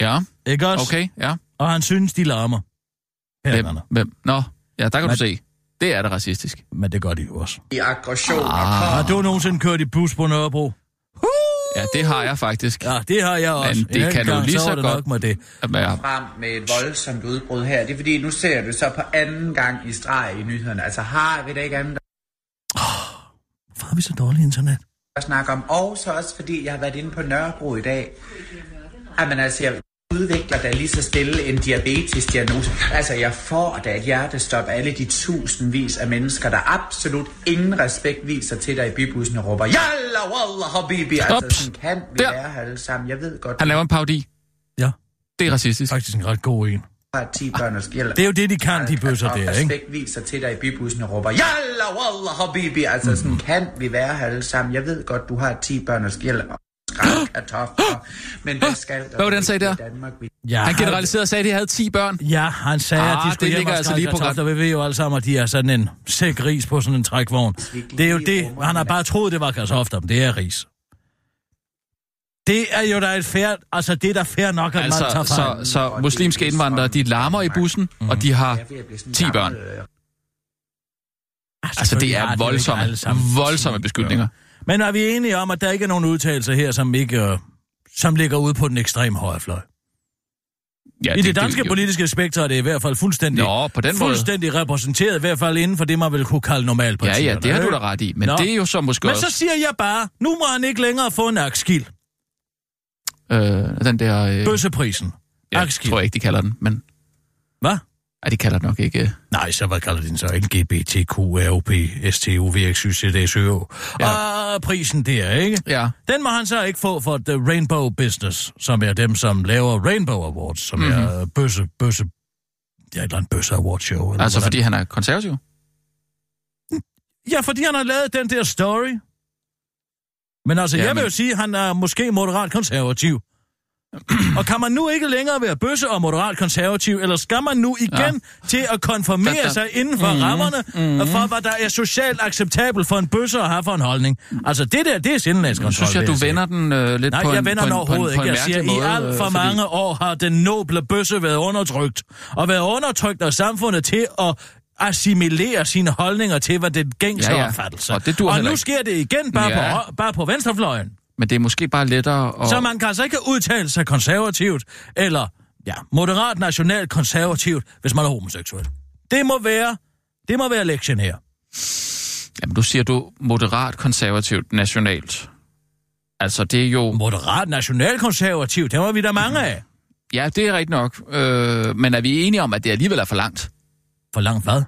Speaker 3: Ja,
Speaker 2: Ikke også?
Speaker 3: okay, ja.
Speaker 2: Og han synes, de larmer.
Speaker 3: Hvem? Hvem? Nå, ja, der kan
Speaker 2: Men-
Speaker 3: du se. Det er da racistisk.
Speaker 2: Men det gør de jo også.
Speaker 6: i aggression og
Speaker 2: Har du nogensinde kørt i bus på Nørrebro?
Speaker 3: Ja, det har jeg faktisk.
Speaker 2: Ja, det har jeg også.
Speaker 3: det
Speaker 2: En
Speaker 3: kan du lige
Speaker 2: så
Speaker 3: så
Speaker 2: det
Speaker 3: godt.
Speaker 2: nok med det.
Speaker 3: Jamen, ja.
Speaker 6: frem med et voldsomt udbrud her. Det er fordi, nu ser du så på anden gang i streg i nyhederne. Altså har vi da ikke andet
Speaker 2: Hvorfor har vi så dårligt internet?
Speaker 6: at snakke om? Og så også fordi, jeg har været inde på Nørrebro i dag. Jamen altså, jeg udvikler da lige så stille en diabetes-diagnose. Altså, jeg får da et hjertestop af alle de tusindvis af mennesker, der absolut ingen respekt viser til dig i bybussen og råber, Yalla, wallah, habibi. Altså,
Speaker 3: Ups.
Speaker 6: sådan kan vi
Speaker 3: Der.
Speaker 6: være alle sammen. Jeg ved godt,
Speaker 3: Han laver en parodi.
Speaker 2: Ja,
Speaker 3: Det er racistisk.
Speaker 2: faktisk en ret god en.
Speaker 6: Har 10 børn og skjælder.
Speaker 2: Det er jo det, de kan, de bøsser
Speaker 6: og
Speaker 2: der, ikke?
Speaker 6: respekt viser til dig i bybussen og råber, Yalla, wallah, habibi. Altså, sådan kan vi være her alle sammen. Jeg ved godt, du har 10 børn og skjælder og skræk kartofler. Men det skal der
Speaker 3: Hvad var det, han sagde der?
Speaker 6: i Danmark. Vi
Speaker 2: Ja,
Speaker 3: Han generaliserede og sagde, at de havde 10 børn.
Speaker 2: Ja, han sagde, at
Speaker 3: Ah,
Speaker 2: de skulle
Speaker 3: det
Speaker 2: hjem
Speaker 3: ligger
Speaker 2: og
Speaker 3: altså lige på
Speaker 2: kartofler. Vi ved jo alle sammen, at de er sådan en sæk ris på sådan en trækvogn. Det er jo det. Han har bare troet, det var kartofler, men det er ris. Det er jo da et fair... Altså, det er da fair nok, at man tager
Speaker 3: Altså,
Speaker 2: fejl.
Speaker 3: så, så muslimske indvandrere, de larmer i bussen, og de har
Speaker 6: er ved at blive sådan
Speaker 3: 10 børn.
Speaker 6: øh,
Speaker 3: Altså, det er voldsomme, voldsomme beskyldninger.
Speaker 2: Men er vi enige om, at der ikke er nogen udtalelser her, som ikke... Øh, som ligger ude på den ekstreme højre fløj?
Speaker 3: Ja,
Speaker 2: I det danske politiske spektrum er det i hvert fald fuldstændig,
Speaker 3: Nå, på den måde.
Speaker 2: fuldstændig repræsenteret, i hvert fald inden for det, man vil kunne kalde normalpartierne.
Speaker 3: Ja, ja, det har du da ret i. Men
Speaker 2: Nå.
Speaker 3: det er jo så måske
Speaker 2: Men
Speaker 3: også...
Speaker 2: så siger jeg bare, nu må han ikke længere få en akskil.
Speaker 3: Øh, den der... Øh,
Speaker 2: Bøsseprisen.
Speaker 3: ja,
Speaker 2: akskil.
Speaker 3: tror jeg ikke, de kalder den, men...
Speaker 2: Hvad?
Speaker 3: Ej, de kalder den nok ikke... øh,
Speaker 2: Nej, så hvad kalder de den så? LGBTQ, ROP, STU, VXY, ZSØ. Ja. Og prisen der, ikke?
Speaker 3: Ja,
Speaker 2: Den må han så ikke få for The Rainbow Business, som er dem, som laver Rainbow Awards, som mm-hmm. er bøsse, bøsse, ja, et eller andet bøsse award show. Eller
Speaker 3: altså
Speaker 2: hvordan.
Speaker 3: fordi han er konservativ.
Speaker 2: Ja, fordi han har lavet den der story. Men altså,
Speaker 3: Ja,
Speaker 2: jeg vil jo sige, at han er måske moderat konservativ. og kan man nu ikke længere være bøsse og moderat konservativ, eller skal man nu igen ja. til at konformere
Speaker 3: Da, da.
Speaker 2: sig inden for mm-hmm. rammerne mm-hmm. for, hvad der er socialt acceptabelt for en bøsse at have for en holdning? Altså, det der, det er sindelægskontrol.
Speaker 3: Nu synes jeg, du vender den øh, lidt
Speaker 2: Nej,
Speaker 3: på en,
Speaker 2: jeg vender den
Speaker 3: en, på en,
Speaker 2: overhovedet ikke. Jeg siger,
Speaker 3: mærkelig
Speaker 2: i
Speaker 3: måde,
Speaker 2: alt
Speaker 3: øh,
Speaker 2: for
Speaker 3: fordi-
Speaker 2: mange år har den noble bøsse været undertrykt. Og været undertrykt af samfundet til at assimilere sine holdninger til, hvad det gængse
Speaker 3: Ja, ja.
Speaker 2: opfattelse.
Speaker 3: Og det
Speaker 2: og nu
Speaker 3: ikke.
Speaker 2: sker det igen bare,
Speaker 3: Ja.
Speaker 2: på, bare på venstrefløjen.
Speaker 3: Men det er måske bare lettere at...
Speaker 2: Så man kan altså ikke udtale sig konservativt, eller ja, moderat nationalt konservativt, hvis man er homoseksuel. Det må være, det må være lektien her.
Speaker 3: Jamen, du siger du moderat konservativt nationalt. Altså, det er jo...
Speaker 2: Moderat nationalkonservativt, det var vi der mange af.
Speaker 3: Ja, det er rigtigt nok. Øh, men er vi enige om, at det alligevel er for langt?
Speaker 2: For langt hvad?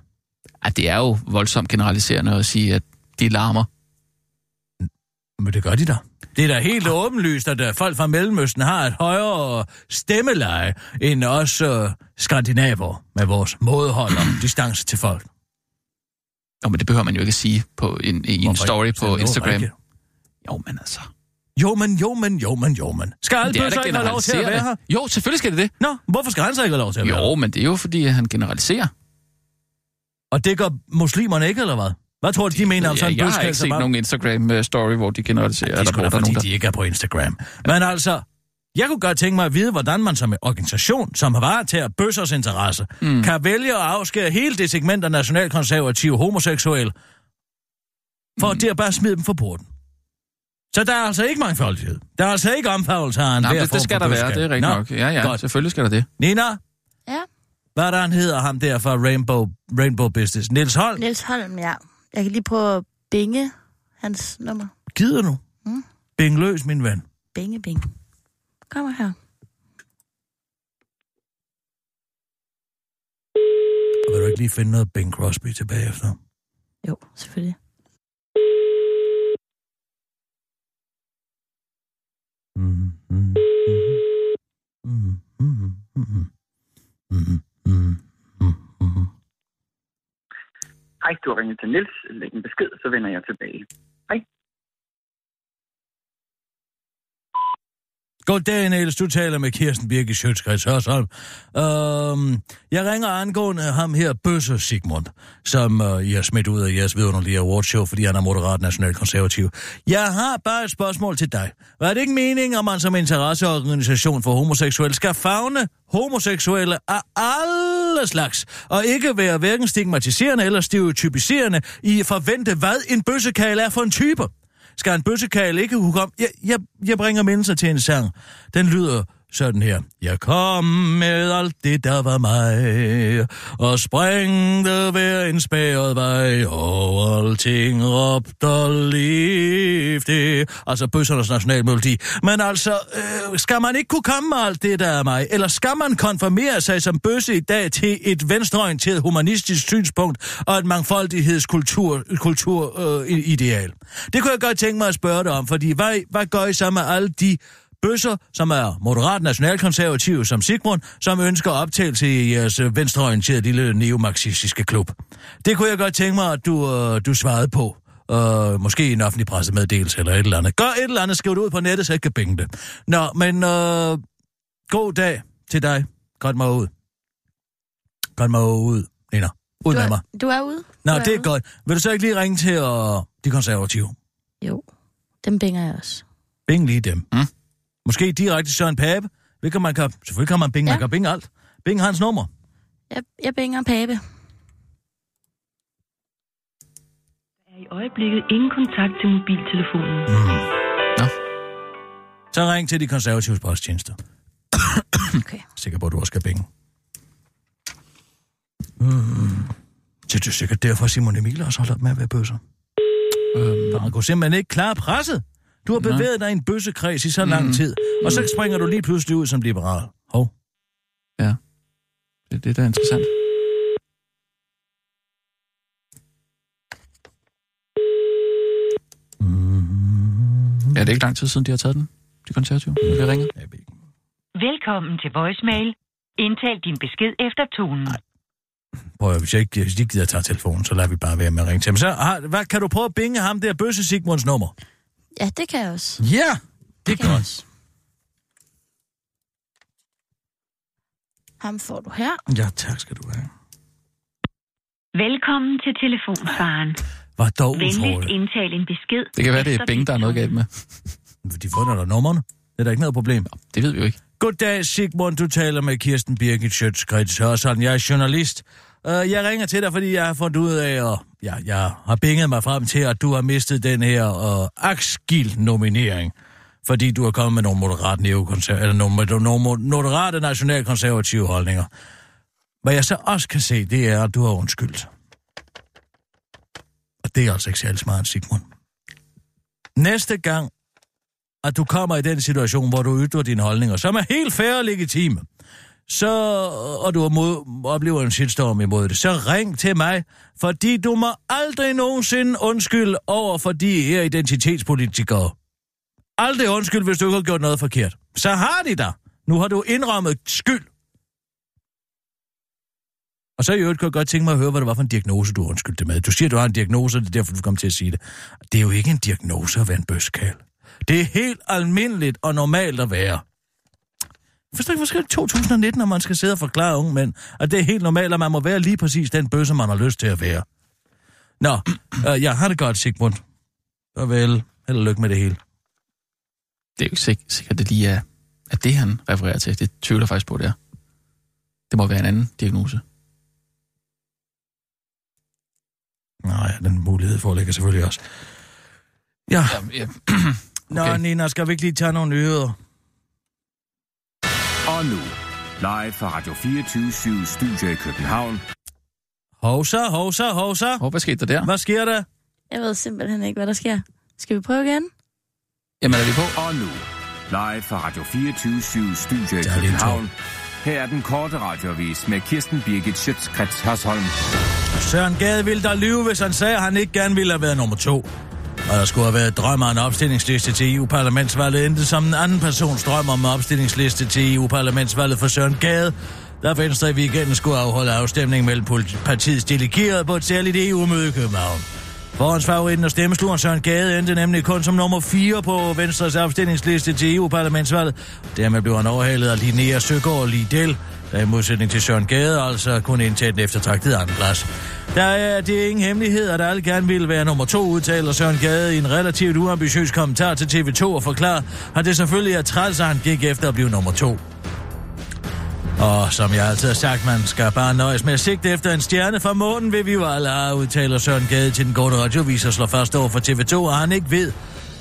Speaker 3: At det er jo voldsomt generaliserende at sige, at de larmer.
Speaker 2: Men det gør de da. Det er da helt åbenlyst, at øh, folk fra Mellemøsten har et højere stemmeleje end os øh, skandinaver med vores mådehold om distance til folk.
Speaker 3: Nå, men det behøver man jo ikke at sige på en, i en
Speaker 2: Hvorfor
Speaker 3: story
Speaker 2: ikke? Så
Speaker 3: på Instagram.
Speaker 2: rigtigt.
Speaker 3: Jo, men altså...
Speaker 2: Jo, men, jo, men, jo, men, jo, men. Skal
Speaker 3: da
Speaker 2: bøsser ikke have lov til at være her?
Speaker 3: Jo, selvfølgelig skal det det.
Speaker 2: Nå, hvorfor skal han så ikke have lov til at være her?
Speaker 3: Jo, men det er jo, fordi han generaliserer.
Speaker 2: Og det gør muslimerne ikke, eller hvad? Hvad tror du, de mener om
Speaker 3: Ja,
Speaker 2: sådan en
Speaker 3: jeg har ikke set
Speaker 2: bare-
Speaker 3: nogen Instagram-story, hvor de generaliserer.
Speaker 2: Det er
Speaker 3: eller
Speaker 2: sgu da,
Speaker 3: der er
Speaker 2: fordi
Speaker 3: nogen, der...
Speaker 2: de ikke er på Instagram. Men altså, jeg kunne godt tænke mig at vide, hvordan man som en organisation, som har varetager bøssers interesse, mm. kan vælge at afskære hele det segment af nationalkonservative homoseksuelle, for mm. det at bare smide dem for porten. Så der er altså ikke mangfoldighed. Der er altså ikke omfavnelse af en
Speaker 3: Nej, det, det skal der være, det er rigtigt nok. Ja, ja,
Speaker 2: Godt.
Speaker 3: selvfølgelig skal der det.
Speaker 2: Nina,
Speaker 4: Ja,
Speaker 2: hvad er der han hedder ham der fra Rainbow, Rainbow Business? Niels Holm?
Speaker 4: Niels Holm, ja. Jeg kan lige prøve at binge hans nummer.
Speaker 2: Gider du?
Speaker 4: Mm.
Speaker 2: Bing løs, min ven.
Speaker 4: Binge, bing. Kommer her.
Speaker 2: Og vil du ikke lige finde noget Bing Crosby tilbage efter?
Speaker 4: Jo, selvfølgelig.
Speaker 2: Mm, mm, mm, mm, Mm, mm, mm, mm.
Speaker 7: Hej, du har ringet til Niels. Læg en besked, så vender jeg tilbage.
Speaker 2: Goddag, Niels. Du taler med Kirsten Birke Sjøtskreds Hørsholm. Øhm, jeg ringer angående ham her, Bøsse Sigmund, som øh, I har smidt ud af jeres vidunderlige awardshow, fordi han er moderat nationalkonservativ. Jeg har bare et spørgsmål til dig. Var det ikke meningen, at man som interesseorganisation for homoseksuelle skal fagne homoseksuelle af alle slags, og ikke være hverken stigmatiserende eller stereotypiserende i at forvente, hvad en bøssekale er for en type? Skal en bøssekagel ikke kunne? Jeg, jeg, jeg bringer mennesker til en sang. Den lyder sådan her. Jeg kom med alt det, der var mig, og sprængte hver en spæret vej, og alting råbte og levde. Altså bøssernes nationalmelodi. Men altså, øh, skal man ikke kunne komme med alt det, der er mig? Eller skal man konformere sig som bøsse i dag til et venstreorienteret humanistisk synspunkt og et mangfoldighedskulturideal? kultur, øh, ideal? Det kunne jeg godt tænke mig at spørge dig om, fordi hvad, hvad gør I så med alle de bøsser, som er moderat nationalkonservative som Sigmund, som ønsker optagelse i jeres venstreorienterede lille neomarxistiske klub. Det kunne jeg godt tænke mig, at du, øh, du svarede på. Øh, måske i en offentlig pressemeddelelse eller et eller andet. Gør et eller andet, skriv det ud på nettet, så jeg kan binge det. Nå, men øh, god dag til dig. Godt mig ud. Godt mig ud, Nina. Ud
Speaker 4: Du
Speaker 2: med mig.
Speaker 4: er, du er ude?
Speaker 2: Nå,
Speaker 4: Du er
Speaker 2: det er
Speaker 4: ude?
Speaker 2: godt. Vil du så ikke lige ringe til øh, de konservative?
Speaker 4: Jo, dem binger jeg også.
Speaker 2: Bing lige dem.
Speaker 3: Mm.
Speaker 2: Måske direkte til Søren Pape. Hvilket man kan, selvfølgelig kan man binge, ja. Man kan binge alt. Bing hans nummer.
Speaker 4: Jeg, jeg binger Pape.
Speaker 8: er i øjeblikket ingen kontakt til mobiltelefonen.
Speaker 2: Mm. Så ring til de konservative posttjenester.
Speaker 4: Okay.
Speaker 2: Sikker på, at du også skal binge. Mm. Det er sikkert derfor, Simon Emil også holder op med at være bøsser.
Speaker 3: Øhm,
Speaker 2: For han kunne simpelthen ikke klare presset. Du har
Speaker 3: Nej.
Speaker 2: bevæget dig i en bøssekreds i så lang
Speaker 3: Mhm.
Speaker 2: tid, og så springer du lige pludselig ud som liberal. Hov.
Speaker 3: ja. Det er det, der er interessant.
Speaker 2: Mm.
Speaker 3: Ja, det er ikke lang tid siden, de har taget den, de konservative. Vi.
Speaker 2: Jeg ikke.
Speaker 8: Velkommen til voicemail. Indtal din besked efter tonen.
Speaker 2: Prøv at, hvis jeg ikke, hvis de ikke gider at tage telefonen, så lader vi bare være med at ringe til ham. Så har, hvad, kan du prøve at binge ham der bøsse Sigmunds nummer?
Speaker 4: Ja, det kan jeg også.
Speaker 2: Ja, det er
Speaker 4: kan jeg også. Ham får du her.
Speaker 2: Ja, tak skal du have.
Speaker 8: Velkommen til telefonsvaren.
Speaker 2: Var dog utroligt.
Speaker 8: indtal en besked.
Speaker 3: Det kan være, det er Bing, der er noget galt med.
Speaker 2: De får da nummerne. Det er da ikke noget problem.
Speaker 3: Det ved vi jo ikke.
Speaker 2: Goddag, Sigmund. Du taler med Kirsten Birgit Schøtz-Krets Hørsholm. Jeg er journalist øh, jeg ringer til dig, fordi jeg har fundet ud af, og ja, jeg har binget mig frem til, at du har mistet den her øh, Akskil-nominering, fordi du er kommet med nogle moderate, eller nogle, nogle moderate nationalkonservative holdninger. Hvad jeg så også kan se, det er, at du har undskyldt. Og det er altså ikke særlig smart, Sigmund. Næste gang, at du kommer i den situation, hvor du ytrer dine holdninger, som er helt fair og legitime, så, og du mod, oplever en shitstorm imod det, så ring til mig, fordi du må aldrig nogensinde undskylde over for de her identitetspolitikere. Aldrig undskyld, hvis du ikke har gjort noget forkert. Så har de dig. Nu har du indrømmet skyld. Og så i øvrigt kan jeg godt tænke mig at høre, hvad det var for en diagnose, du undskyldte med. Du siger, du har en diagnose, det er derfor, du kom til at sige det. Det er jo ikke en diagnose at være en bøskal. Det er helt almindeligt og normalt at være. Forstår ikke, det 2019, når man skal sidde og forklare unge mænd, at det er helt normalt, at man må være lige præcis den bøsse, man har lyst til at være. Nå, øh, jeg har det godt, Sigmund. Farvel. Held og lykke med det hele.
Speaker 3: Det er jo ikke sik- sikkert, det lige er, at det, han refererer til. Det tvivler faktisk på, det er. Det må være en anden diagnose.
Speaker 2: Nej, den mulighed foreligger selvfølgelig også. Ja,
Speaker 3: Ja, ja.
Speaker 2: Nå,
Speaker 3: Okay.
Speaker 2: Nina, skal vi ikke lige tage nogle nyheder?
Speaker 5: Og nu, live fra Radio 24 Studio i København.
Speaker 2: Hovsa, hovsa, hovsa.
Speaker 3: Hvor, hvad skete der der?
Speaker 2: Hvad sker der?
Speaker 4: Jeg ved simpelthen ikke, hvad der sker. Skal vi prøve igen?
Speaker 3: Jamen, er vi på?
Speaker 5: Og nu, live fra Radio 24 Studio i København. Her er den korte radiovis med Kirsten Birgit Schøtzgrads Hasholm.
Speaker 2: Søren Gade ville der lyve, hvis han sagde, at han ikke gerne ville have været nummer to. Og der skulle have været drøm om en opstillingsliste til EU-parlamentsvalget, endte som en anden persons drøm om en opstillingsliste til EU-parlamentsvalget for Søren Gade, der Venstre i weekenden skulle afholde afstemning mellem partiets delegerede på et særligt EU-møde i København. Forhåndsfavoritten og stemmesluren Søren Gade endte nemlig kun som nummer 4 på Venstres opstillingsliste til EU-parlamentsvalget. Dermed blev han overhalet af Linnea Søgaard Lidel, der i modsætning til Søren Gade altså kun indtage den eftertragtede andenplads. Der er det er ingen hemmelighed, at alle gerne ville være nummer to, udtaler Søren Gade i en relativt uambitiøs kommentar til TV2 og forklarer, at det selvfølgelig er træls, at han gik efter at blive nummer to. Og som jeg altid har sagt, man skal bare nøjes med at sigte efter en stjerne fra månen, vil vi jo alle have, udtaler Søren Gade til den korte radiovis og slår først over for TV2, og han ikke ved,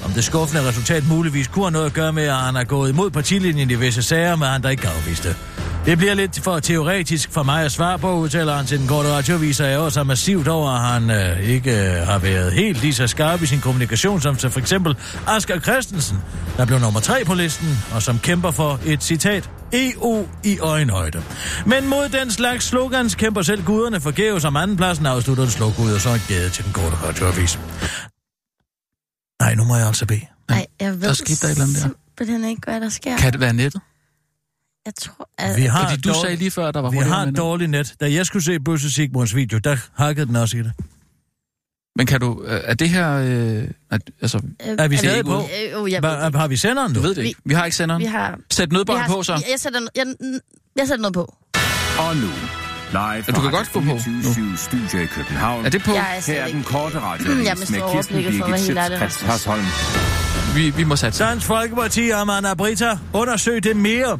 Speaker 2: om det skuffende resultat muligvis kunne have noget at gøre med, at han er gået imod partilinjen i visse sager, men han der ikke afviste det. Det bliver lidt for teoretisk for mig at svare på, udtaler han til den korte radiovis, og jeg er massivt over, at han øh, ikke øh, har været helt lige så skarp i sin kommunikation, som til for eksempel Asger Christensen, der blev nummer tre på listen, og som kæmper for et citat, EU i øjenhøjde. Men mod den slags slogans kæmper selv guderne forgæves om andenpladsen, afslutter en slågud, og så en gæde til den korte radioavis. Nej, nu må jeg altså bede.
Speaker 4: Nej, jeg ved
Speaker 3: der skete der et eller andet der.
Speaker 4: simpelthen ikke, hvad der sker.
Speaker 3: Kan det være nettet?
Speaker 4: Jeg tror, at...
Speaker 2: Vi har
Speaker 3: Fordi du
Speaker 2: dårlig-
Speaker 3: sagde lige før, at der var
Speaker 2: Vi har et dårligt net. Da jeg skulle se Bøsse Sigmunds video, der hakkede den også i det.
Speaker 3: Men kan du... øh, Er det her... Øh, at, altså,
Speaker 4: Øh,
Speaker 2: Er vi stadig på?
Speaker 4: Øh, ved
Speaker 2: Hva,
Speaker 4: det.
Speaker 2: har vi senderen
Speaker 3: du
Speaker 2: nu?
Speaker 3: ved det ikke. Vi har ikke senderen.
Speaker 4: Vi har...
Speaker 3: Sæt
Speaker 4: Vi
Speaker 3: nødbånd på, så.
Speaker 4: Jeg, jeg, sætter, jeg, jeg sætter noget på.
Speaker 5: Og nu, live
Speaker 3: du kan godt gå på
Speaker 5: 24 Studio i København.
Speaker 3: Er det på?
Speaker 4: Jeg er
Speaker 5: Her er den korte
Speaker 4: mister
Speaker 5: med Kirsten Birgit
Speaker 4: Rasmus.
Speaker 5: Hasholm.
Speaker 3: Vi, vi må satse.
Speaker 2: Dansk Folkeparti og Amanda Brita undersøg det mere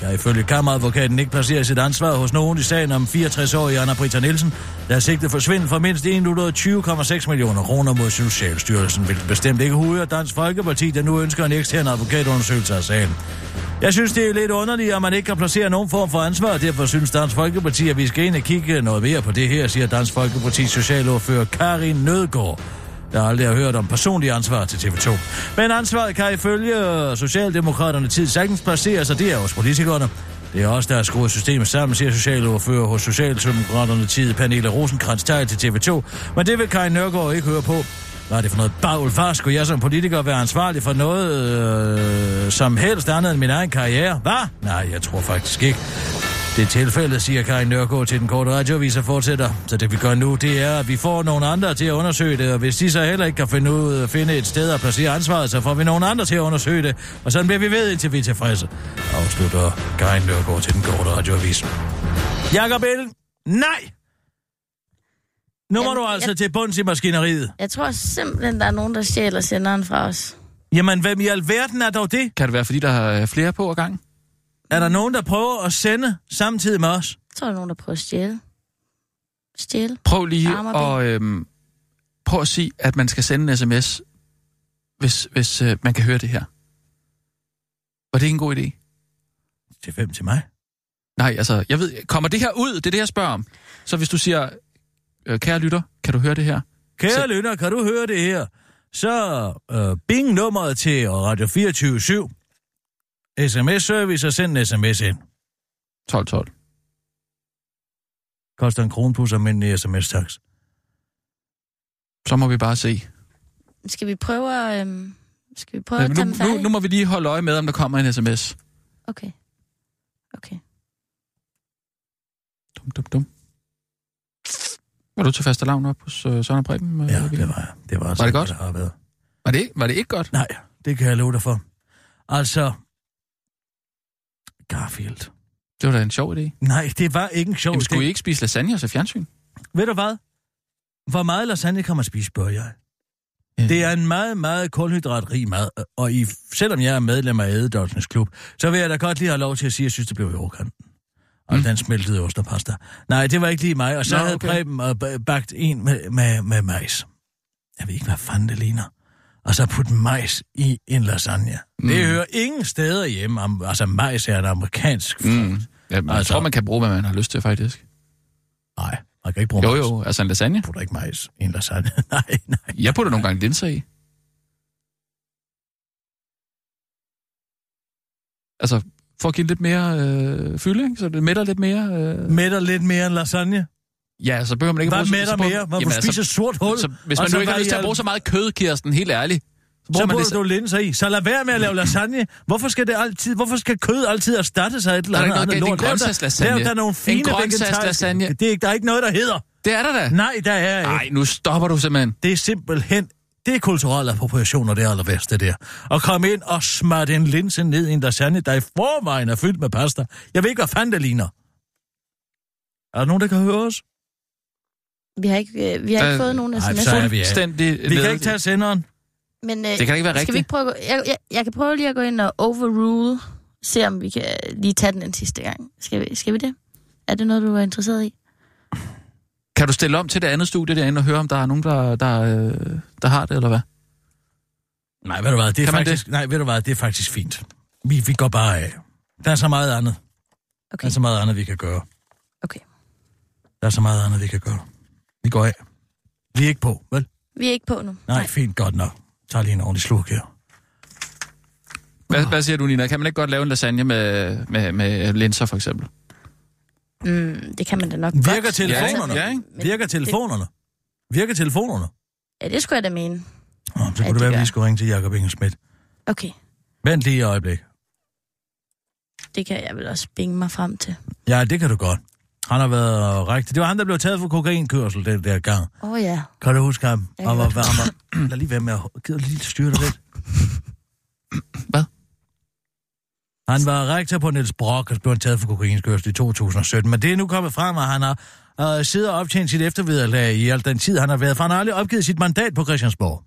Speaker 2: der ifølge kammeradvokaten ikke placerer sit ansvar hos nogen i sagen om 64-årige Anna Brita Nielsen, der er sigtet forsvind for mindst 120,6 millioner kroner mod Socialstyrelsen, hvilket bestemt ikke hovedet Dansk Folkeparti, der nu ønsker en ekstern advokatundersøgelse af sagen. Jeg synes, det er lidt underligt, at man ikke kan placere nogen form for ansvar, derfor synes Dansk Folkeparti, at vi skal ind og kigge noget mere på det her, siger Dansk Folkepartis socialordfører Karin Nødgaard der aldrig har hørt om personlig ansvar til TV2. Men ansvaret kan ifølge Socialdemokraterne tid sagtens placeres, og det er hos politikerne. Det er også der har skruet systemet sammen, siger socialordfører hos Socialdemokraterne tid Pernille rosenkrantz til TV2. Men det vil Kai Nørgaard ikke høre på. Hvad er det for noget bagl far? Skulle jeg som politiker være ansvarlig for noget øh, som helst andet end min egen karriere? Hvad? Nej, jeg tror faktisk ikke. Det er tilfældet, siger Karin Nørgaard til den korte radioavis og fortsætter. Så det vi gør nu, det er, at vi får nogle andre til at undersøge det, og hvis de så heller ikke kan finde, ud, finde et sted at placere ansvaret, så får vi nogle andre til at undersøge det, og sådan bliver vi ved, indtil vi er tilfredse. Afslutter Karin Nørgaard til den korte radioavis. Jakob Ellen, nej! Nu må
Speaker 4: Jamen,
Speaker 2: du altså
Speaker 4: jeg-
Speaker 2: til bunds i maskineriet.
Speaker 4: Jeg tror simpelthen, der er nogen, der stjæler senderen fra os.
Speaker 2: Jamen, hvem i alverden er dog det?
Speaker 3: Kan det være, fordi der er flere på ad gang?
Speaker 2: Er der nogen, der prøver at sende samtidig med os?
Speaker 4: Jeg tror, der er nogen, der prøver at stjæle. Stjæle.
Speaker 3: Prøv lige
Speaker 4: og
Speaker 3: at, øhm, prøv at sige, at man skal sende en sms, hvis, hvis øh, man kan høre det her. Var det ikke en god idé?
Speaker 2: Til fem til mig.
Speaker 3: Nej, altså, jeg ved, kommer det her ud? Det er det, jeg spørger om. Så hvis du siger, øh, kære lytter, kan du høre det her?
Speaker 2: Kære
Speaker 3: Så-
Speaker 2: lytter, kan du høre det her? Så øh, bing nummeret til Radio 24 SMS-service og send en sms ind.
Speaker 3: 1212.
Speaker 2: Koster en krone plus almindelig sms-tax.
Speaker 3: Så må vi bare se.
Speaker 4: Skal vi prøve at, øhm, skal vi prøve at
Speaker 3: nu,
Speaker 4: tage
Speaker 3: nu,
Speaker 4: færdig?
Speaker 3: nu må vi lige holde øje med, om der kommer en sms.
Speaker 4: Okay. Okay.
Speaker 3: Dum, dum, dum. Var du til faste lavn op hos øh, Søren og Preben? øh,
Speaker 2: Ja, det var jeg. Det var, altså,
Speaker 3: Var det godt?
Speaker 2: Det har været.
Speaker 3: Var det, ikke, var det ikke godt?
Speaker 2: Nej, det kan jeg love dig for. Altså, Garfield.
Speaker 3: Det var da en sjov idé.
Speaker 2: Nej, det var ikke en sjov
Speaker 3: Jamen, skulle
Speaker 2: idé.
Speaker 3: I ikke spise lasagne og se fjernsyn?
Speaker 2: Ved du hvad? Hvor meget lasagne kan man spise, spørger jeg.
Speaker 3: Ja.
Speaker 2: Det er en meget, meget kulhydratrig mad, og i, selvom jeg er medlem af Ædedolsens Klub, så vil jeg da godt lige have lov til at sige, at jeg synes, det blev i overkanten. Og
Speaker 3: Mm.
Speaker 2: den smeltede ost og pasta. Nej, det var ikke lige mig, og så
Speaker 3: Nå,
Speaker 2: havde
Speaker 3: okay.
Speaker 2: Preben øh, bagt en med, med, med majs. Jeg ved ikke, hvad fanden det ligner. Og så putte majs i en lasagne. Mm. Det hører ingen steder hjemme. Am- Altså, majs er en amerikansk frugt.
Speaker 3: Mm. Ja, jeg
Speaker 2: Altså-
Speaker 3: tror, man kan bruge, hvad man har lyst til, faktisk.
Speaker 2: Nej, man kan ikke bruge
Speaker 3: Jo,
Speaker 2: majs.
Speaker 3: jo, altså en lasagne.
Speaker 2: Man putter ikke majs i en lasagne. nej, nej.
Speaker 3: Jeg putter nogle gange linser i. Altså, for at give lidt mere øh, fylde, ikke? så det mætter lidt mere. Øh...
Speaker 2: Mætter lidt mere end lasagne.
Speaker 3: Ja, så behøver man ikke
Speaker 2: Hvad
Speaker 3: bruge... så-
Speaker 2: mætter
Speaker 3: så bruger-
Speaker 2: mere? Hvor du spiser sort hul?
Speaker 3: Så, hvis man
Speaker 2: så
Speaker 3: nu ikke har
Speaker 2: hvad
Speaker 3: lyst til at bruge så meget kød, Kirsten, helt ærligt. Så
Speaker 2: Så
Speaker 3: bruger det,
Speaker 2: du linser i. Så lad være med at lave lasagne. Hvorfor skal det altid, hvorfor skal kød altid erstatte sig et eller
Speaker 3: Der er
Speaker 2: andet
Speaker 3: ikke noget
Speaker 2: andet
Speaker 3: galt. Det er en?
Speaker 2: Lav der- nogle
Speaker 3: En
Speaker 2: fine vegetariske- Det er ikke, der er ikke noget, der hedder.
Speaker 3: det er der da.
Speaker 2: Nej, der er ikke.
Speaker 3: Nej, nu stopper du simpelthen.
Speaker 2: Det er simpelthen, det er kulturel appropriation, og det er aller værste der. At komme ind og smarte en linse ned i en lasagne, der i forvejen er fyldt med pasta. Jeg ved ikke, hvad fanden det ligner. Er der nogen, der kan høre os?
Speaker 4: Vi har ikke, øh, vi har ikke
Speaker 3: Øh,
Speaker 4: fået nogen
Speaker 2: nej,
Speaker 4: sms.
Speaker 2: så er vi Vi kan ikke tage senderen.
Speaker 4: Men øh,
Speaker 3: Det kan ikke være
Speaker 4: skal vi
Speaker 3: rigtigt.
Speaker 4: ikke prøve, at gå- jeg, jeg, jeg kan prøve lige at gå ind og overrule, se om vi kan lige tage den en sidste gang. Skal vi, skal vi det? Er det noget, du er interesseret i?
Speaker 3: Kan du stille om til det andet studie derinde og høre, om der er nogen, der, der, øh, der har det, eller hvad?
Speaker 2: Nej, ved du hvad, det er
Speaker 3: Kan
Speaker 2: faktisk, nej, ved du hvad, det er faktisk fint. Vi, vi går bare af. Der er så meget andet. Der
Speaker 4: Okay.
Speaker 2: er så meget andet, vi kan gøre.
Speaker 4: okay.
Speaker 2: Der er så meget andet, vi kan gøre. Vi går af. Vi er ikke på, vel?
Speaker 4: Vi er ikke på nu.
Speaker 2: Nej, fint, godt nok. Tag lige en ordentlig sluk her.
Speaker 3: Hvad, hvad siger du, Nina? Kan man ikke godt lave en lasagne med, med, med linser, for eksempel?
Speaker 4: Mm, det kan man da nok
Speaker 2: Virker
Speaker 4: godt.
Speaker 2: telefonerne?
Speaker 3: Ja, ikke?
Speaker 4: Men
Speaker 2: Virker telefonerne? Virker telefonerne?
Speaker 4: Ja, det skulle jeg da mene.
Speaker 2: Nå, så kunne
Speaker 4: Ja,
Speaker 2: det være, at vi skulle ringe til Jacob Ingesmidt.
Speaker 4: Okay,
Speaker 2: Vent lige et øjeblik.
Speaker 4: det kan jeg vel også binge mig frem til.
Speaker 2: Ja, det kan du godt. Han har været rigtig... Det var han, der blev taget for kokainkørsel den der gang.
Speaker 4: Åh oh, ja.
Speaker 2: Kan du huske ham?
Speaker 4: Jeg
Speaker 2: var, han var, lad lige være med at... Gider lige styre dig lidt?
Speaker 3: Hvad?
Speaker 2: Han var rektor på Niels Brock og blev taget for kokainkørsel i 2017. Men det er nu kommet frem, at han har øh, siddet og optjent sit eftervederlag i al den tid, han har været. For han har aldrig opgivet sit mandat på Christiansborg.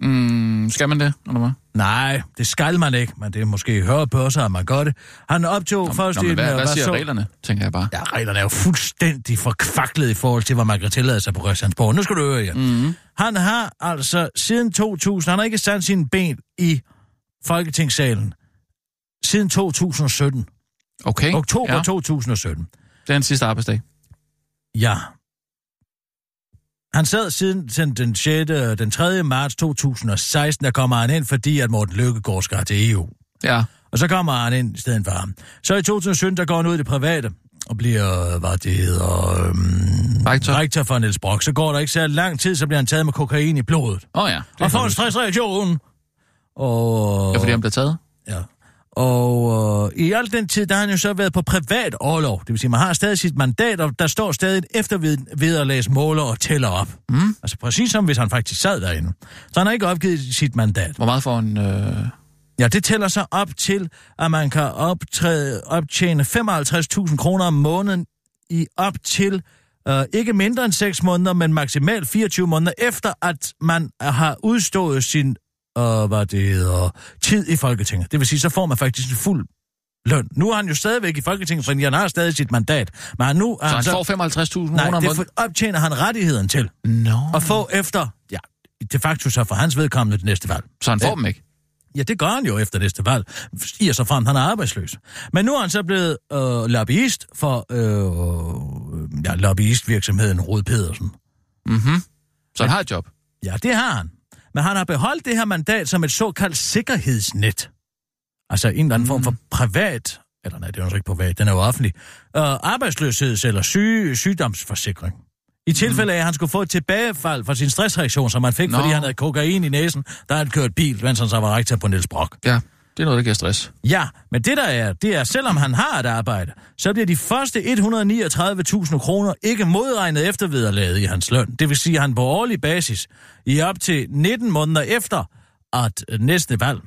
Speaker 3: Mm, skal man det, eller hvad?
Speaker 2: Nej, det skal man ikke, men det er måske hører på sig, at man gør det. Han optog
Speaker 3: Nå,
Speaker 2: først
Speaker 3: nå, men
Speaker 2: en...
Speaker 3: hvad,
Speaker 2: øh,
Speaker 3: hvad siger
Speaker 2: så-
Speaker 3: reglerne, tænker jeg bare.
Speaker 2: Ja, reglerne er jo fuldstændig forkvaklet i forhold til, hvad man kan tillade sig på Christiansborg. Nu skal du høre, ja.
Speaker 3: Mm.
Speaker 2: Han har altså siden 2000, han har ikke sat sine ben i Folketingssalen siden 2017.
Speaker 3: Okay.
Speaker 2: Oktober
Speaker 3: ja.
Speaker 2: ja. 2017.
Speaker 3: Det er den sidste arbejdsdag.
Speaker 2: Ja. Han sad siden, den 6. den 3. marts 2016, der kommer han ind, fordi at Morten Løkkegaard skal til EU.
Speaker 3: Ja.
Speaker 2: Og så kommer han ind i stedet for ham. Så i 2017, der går han ud i det private og bliver, hvad det hedder, øhm,
Speaker 3: Rektor.
Speaker 2: rektor for Niels Brock. Så går der ikke så lang tid, så bliver han taget med kokain i blodet.
Speaker 3: Åh oh, ja.
Speaker 2: Og får en stressreaktion. Og...
Speaker 3: Er fordi, han bliver taget.
Speaker 2: Ja. Og øh, i al den tid, der har han jo så været på privat overlov. Det vil sige, man har stadig sit mandat, og der står stadig et eftervederlagsmåler og tæller op.
Speaker 3: Mm.
Speaker 2: Altså præcis som hvis han faktisk sad derinde. Så han har ikke opgivet sit mandat.
Speaker 3: Hvor meget får en... Øh...
Speaker 2: Ja, det tæller så op til, at man kan optræde, optjene 55.000 kroner om måneden i op til øh, ikke mindre end 6 måneder, men maksimalt 24 måneder efter, at man har udstået sin øh, hvad det hedder, tid i Folketinget. Det vil sige, så får man faktisk en fuld løn. Nu er han jo stadigvæk i Folketinget, fordi han har stadig sit mandat. Men nu er
Speaker 3: Så
Speaker 2: han
Speaker 3: han får 55.000
Speaker 2: Nej,
Speaker 3: kroner om
Speaker 2: det
Speaker 3: måneden?
Speaker 2: optjener han rettigheden til.
Speaker 3: Nå.
Speaker 2: At få efter, ja, de facto så for hans vedkommende det næste valg.
Speaker 3: Så han får dem ikke?
Speaker 2: Ja, det gør han jo efter næste valg, i og så frem han er arbejdsløs. Men nu er han så blevet øh, lobbyist for øh, ja, lobbyistvirksomheden Rod Pedersen.
Speaker 3: Mhm. Så han har et job?
Speaker 2: Ja, det har han. Men han har beholdt det her mandat som et såkaldt sikkerhedsnet. Altså en eller anden mm. form for privat, eller nej, det er jo ikke privat, den er jo offentlig, øh, arbejdsløsheds- eller syge, sygdomsforsikring. I tilfælde af, at han skulle få et tilbagefald fra sin stressreaktion, som han fik,
Speaker 3: Nå.
Speaker 2: fordi han havde kokain i næsen, da han kørte bil, mens han så var rektor på Niels Brock.
Speaker 3: Ja, det er noget, der giver stress.
Speaker 2: Ja, men det der er, det er, selvom han har et arbejde, så bliver de første 139.000 kroner ikke modregnet eftervederlaget i hans løn. Det vil sige, at han på årlig basis i op til 19 måneder efter, at næste valg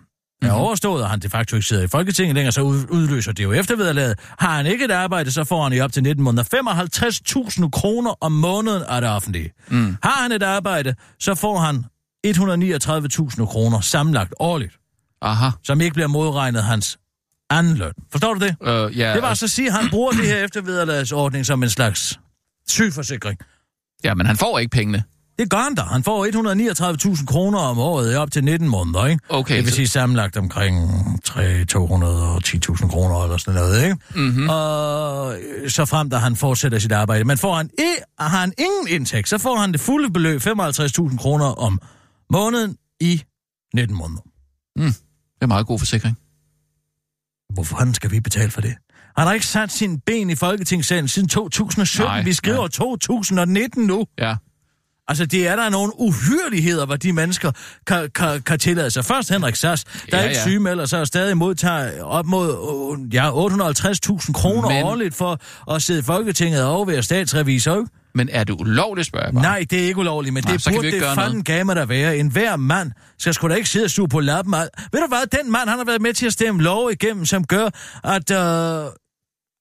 Speaker 2: er
Speaker 3: Mhm.
Speaker 2: overstået, og han de facto ikke sidder i Folketinget længere, så ud- udløser det jo eftervederlaget. Har han ikke et arbejde, så får han i op til 19 måneder 55.000 kroner om måneden af det offentlige. Mm. Har han et arbejde, så får han 139.000 kroner sammenlagt årligt
Speaker 3: Aha.
Speaker 2: som ikke bliver modregnet hans anden løn. Forstår du det?
Speaker 3: Øh, ja,
Speaker 2: Det var så at sige, at han bruger det her eftervederlagsordning som en slags sygeforsikring.
Speaker 3: ja, men han får ikke pengene.
Speaker 2: Det gør han da. Han får 139.000 kroner om året i op til 19 måneder, ikke?
Speaker 3: Okay,
Speaker 2: Det vil
Speaker 3: så-
Speaker 2: sige sammenlagt omkring 3, 210.000 kroner eller sådan noget, ikke?
Speaker 3: Mhm.
Speaker 2: Og så frem, da han fortsætter sit arbejde. Men får han, i, har han ingen indtægt, så får han det fulde beløb, 55.000 kroner om måneden i 19 måneder.
Speaker 3: Det er meget god forsikring.
Speaker 2: Hvorfor skal vi betale for det? Han har ikke sat sin ben i Folketingssalen siden 2017.
Speaker 3: Nej,
Speaker 2: vi skriver
Speaker 3: nej.
Speaker 2: nej. 2019 nu.
Speaker 3: Ja.
Speaker 2: Altså, det er der nogle uhyreligheder, hvor de mennesker kan, kan, kan tillade sig. Først Henrik Sass, der
Speaker 3: Ja,
Speaker 2: ja, ikke
Speaker 3: ja.
Speaker 2: sygemelder sig og stadig modtager op mod ja, 850.000 kroner
Speaker 3: Men-
Speaker 2: årligt for at sidde i Folketinget og overvære statsrevisor. ikke?
Speaker 3: Men er det ulovligt, spørger jeg bare?
Speaker 2: Nej, det er ikke ulovligt, men
Speaker 3: Nej,
Speaker 2: det
Speaker 3: så kan vi
Speaker 2: burde det fanden gamme der være. En hver mand skal sgu da ikke sidde og suge på lappen. Ved du hvad, den mand, han har været med til at stemme lov igennem, som gør, at øh,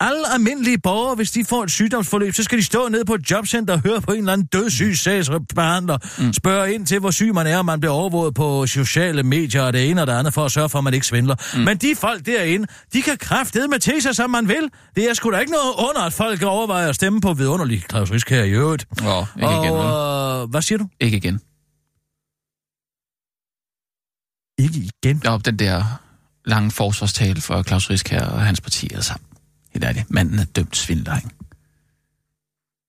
Speaker 2: alle almindelige borgere, hvis de får et sygdomsforløb, så skal de stå nede på et jobcenter og høre på en eller anden dødssyg sagsbehandler, mm. spørge ind til, hvor syg man er, og man bliver overvåget på sociale medier og det ene og det andet, for at sørge for, at man ikke svindler. Mm. Men de folk derinde, de kan kraftedeme med til sig, som man vil. Det er sgu da ikke noget under, at folk overvejer at stemme på vidunderlig Claus Risk her i øvrigt.
Speaker 3: Åh, ikke igen, vel?
Speaker 2: Og, øh, hvad siger du?
Speaker 3: Ikke igen.
Speaker 2: Ikke igen.
Speaker 3: Ja, den der lange forsvarstale for Claus Risk her og hans parti, altså. Helt ærligt, manden er dømt svindler, ikke?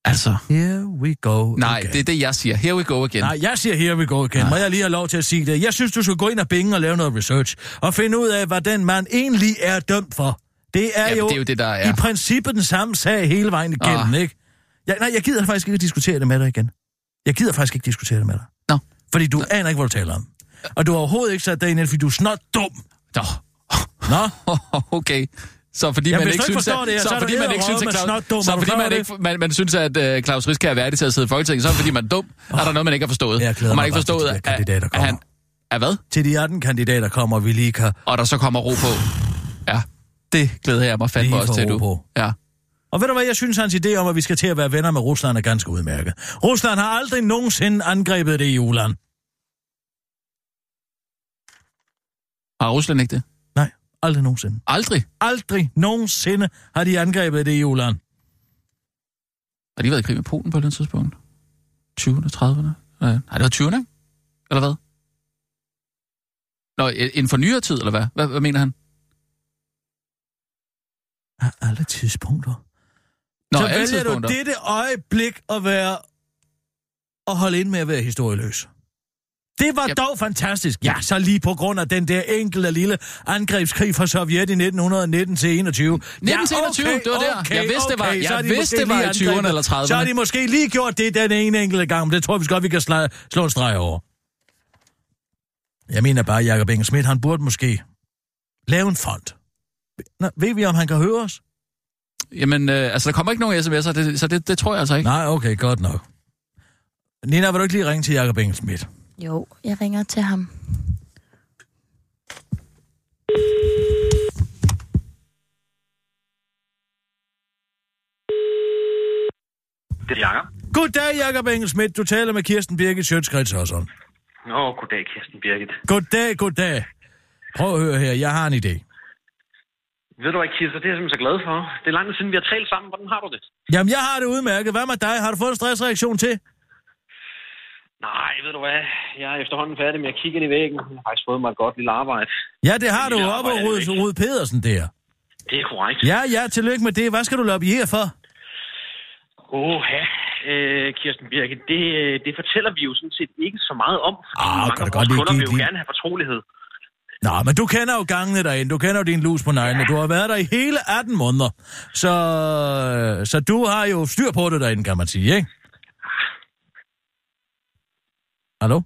Speaker 3: Altså,
Speaker 2: Here we go
Speaker 3: nej,
Speaker 2: again.
Speaker 3: det er det, jeg siger. Here we go again.
Speaker 2: Nej, jeg siger here we go again. Må jeg lige have lov til at sige det? Jeg synes, du skal gå ind og binge og lave noget research, og finde ud af, hvad den mand egentlig er dømt for. Det er,
Speaker 3: Jamen,
Speaker 2: jo,
Speaker 3: det er jo det, der er.
Speaker 2: i princippet den samme sag hele vejen igennem,
Speaker 3: Ah.
Speaker 2: ikke? Jeg, nej, jeg gider faktisk ikke diskutere det med dig igen. Jeg gider faktisk ikke diskutere det med dig.
Speaker 3: Nå.
Speaker 2: Fordi du aner ikke, hvad du taler om. Og du har overhovedet ikke sat dig ind fordi du er snot dum.
Speaker 3: Nå.
Speaker 2: Nå?
Speaker 3: okay. Så fordi
Speaker 2: Jamen,
Speaker 3: man ikke synes, at,
Speaker 2: det her,
Speaker 3: så,
Speaker 2: så
Speaker 3: fordi man ikke synes, at Claus,
Speaker 2: snotdum.
Speaker 3: så fordi man ikke, man, man synes, at uh, Claus Risk er værdig til at sidde i Folketinget, så fordi man er dum. Oh. Er der noget, man ikke har forstået?
Speaker 2: Jeg
Speaker 3: og man har ikke forstået,
Speaker 2: der kandidater
Speaker 3: at, at han... Er hvad?
Speaker 2: Til de 18 kandidater kommer, vi lige kan...
Speaker 3: Og der så kommer ro på. Ja, det glæder jeg mig fandme også til, du.
Speaker 2: på.
Speaker 3: Ja.
Speaker 2: Og ved du hvad, jeg synes, hans idé om, at vi skal til at være venner med Rusland er ganske udmærket. Rusland har aldrig nogensinde angrebet det EU-land.
Speaker 3: Har Rusland ikke det?
Speaker 2: Aldrig nogensinde.
Speaker 3: Aldrig.
Speaker 2: Aldrig nogensinde har de angrebet det EU-land.
Speaker 3: Har de været i krig med Polen på et eller andet tidspunkt? 20'erne, 30'erne? Nej, det var 20'erne, ikke? Eller hvad? Nå, en for nyere tid, eller hvad? Hvad, hvad mener han?
Speaker 2: Af alle tidspunkter.
Speaker 3: Nå,
Speaker 2: så
Speaker 3: alle
Speaker 2: vælger du
Speaker 3: tidspunkter.
Speaker 2: dette øjeblik at være... at holde ind med at være historieløs. Det var
Speaker 3: Ja.
Speaker 2: ja. dog fantastisk. Ja, så lige på grund af den der enkelte lille angrebskrig fra Sovjet i 1919 til 21.
Speaker 3: 19 til 21, det var der. Jeg vidste, det var- jeg
Speaker 2: de
Speaker 3: vidste, det var i 20'erne
Speaker 2: angrebet.
Speaker 3: eller 30'erne.
Speaker 2: Så har de måske lige gjort det den ene enkelte gang, men det tror vi godt, vi kan slå, slå en streg over. Jeg mener bare, Jacob Engel Schmidt, han burde måske lave en fond. Nå, ved vi, om han kan høre os?
Speaker 3: Jamen, øh, altså, der kommer ikke nogen sms'er, det, så det, det tror jeg altså ikke.
Speaker 2: Nej, okay, godt nok. Nina, vil du ikke lige ringe til Jacob Engel Schmidt?
Speaker 4: Jo, jeg ringer til ham.
Speaker 7: Det er Jacob.
Speaker 2: Goddag, Jacob Engel Schmidt. Du taler med Kirsten Birgit Sjøtskrets også.
Speaker 7: Nå, goddag, Kirsten Birgit.
Speaker 2: Goddag, goddag. Prøv at høre her, jeg har en idé.
Speaker 9: Ved du hvad, Kirsten, det er jeg simpelthen så glad for. Det er lang tid siden, vi har talt sammen. Hvordan har du det?
Speaker 2: Jamen, jeg har det udmærket. Hvad med dig? Har du fået en stressreaktion til?
Speaker 9: Nej, ved du hvad? Jeg er efterhånden færdig med at kigge ind i væggen. Jeg har faktisk fået mig et godt lille arbejde.
Speaker 2: Ja, det har
Speaker 9: Det
Speaker 2: du
Speaker 9: lille
Speaker 2: op og Rud, Pedersen der.
Speaker 9: Det er korrekt.
Speaker 2: Ja, ja, tillykke med det. Hvad skal du lobbyere for?
Speaker 9: Åh, ja. Øh, Kirsten Birke, det, øh, det fortæller vi jo sådan set ikke så meget om. Fordi
Speaker 2: Ah,
Speaker 9: mange
Speaker 2: kan
Speaker 9: af vores kunder vil jo
Speaker 2: lille-
Speaker 9: gerne have fortrolighed.
Speaker 2: Nå, men du kender jo gangene derinde. Du kender jo din lus på neglene. Du har været der i hele 18 måneder. Så, så du har jo styr på det derinde, kan man sige, ikke? Hallo?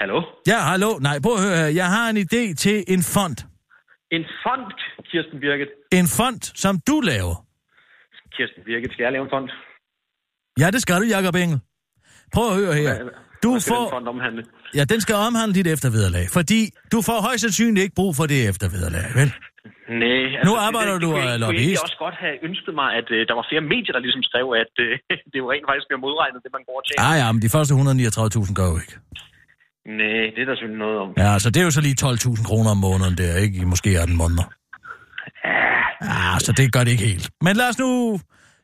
Speaker 9: Hallo?
Speaker 2: Ja, hallo. Nej, prøv at høre her. Jeg har en idé til en fond.
Speaker 9: En fond, Kirsten Birgit.
Speaker 2: En fond, som du laver.
Speaker 9: Kirsten Birgit, skal jeg lave en fond?
Speaker 2: Ja, det skal du, Jacob Engel. Prøv at høre her. Du
Speaker 9: Hvad skal den
Speaker 2: får...
Speaker 9: fond omhandle?
Speaker 2: Ja, den skal omhandle dit eftervederlag, fordi du får højst sandsynligt ikke brug for det eftervederlag, vel?
Speaker 9: Nej, altså,
Speaker 2: Nu arbejder
Speaker 9: det,
Speaker 2: du
Speaker 9: det, kunne
Speaker 2: af
Speaker 9: jeg- kunne jeg
Speaker 2: lobbyist.
Speaker 9: også godt have ønsket mig, at øh, der var flere medier, der ligesom skrev, at øh, det jo rent faktisk bliver modregnet, det man går til.
Speaker 2: Ja, ja, men de første 139.000 gør jo ikke.
Speaker 9: Nej, det er der selvfølgelig noget om.
Speaker 2: Ja, så det er jo så lige 12.000 kroner om måneden der, ikke? I måske 18 måneder. Ja, så det gør det ikke helt. Men lad os nu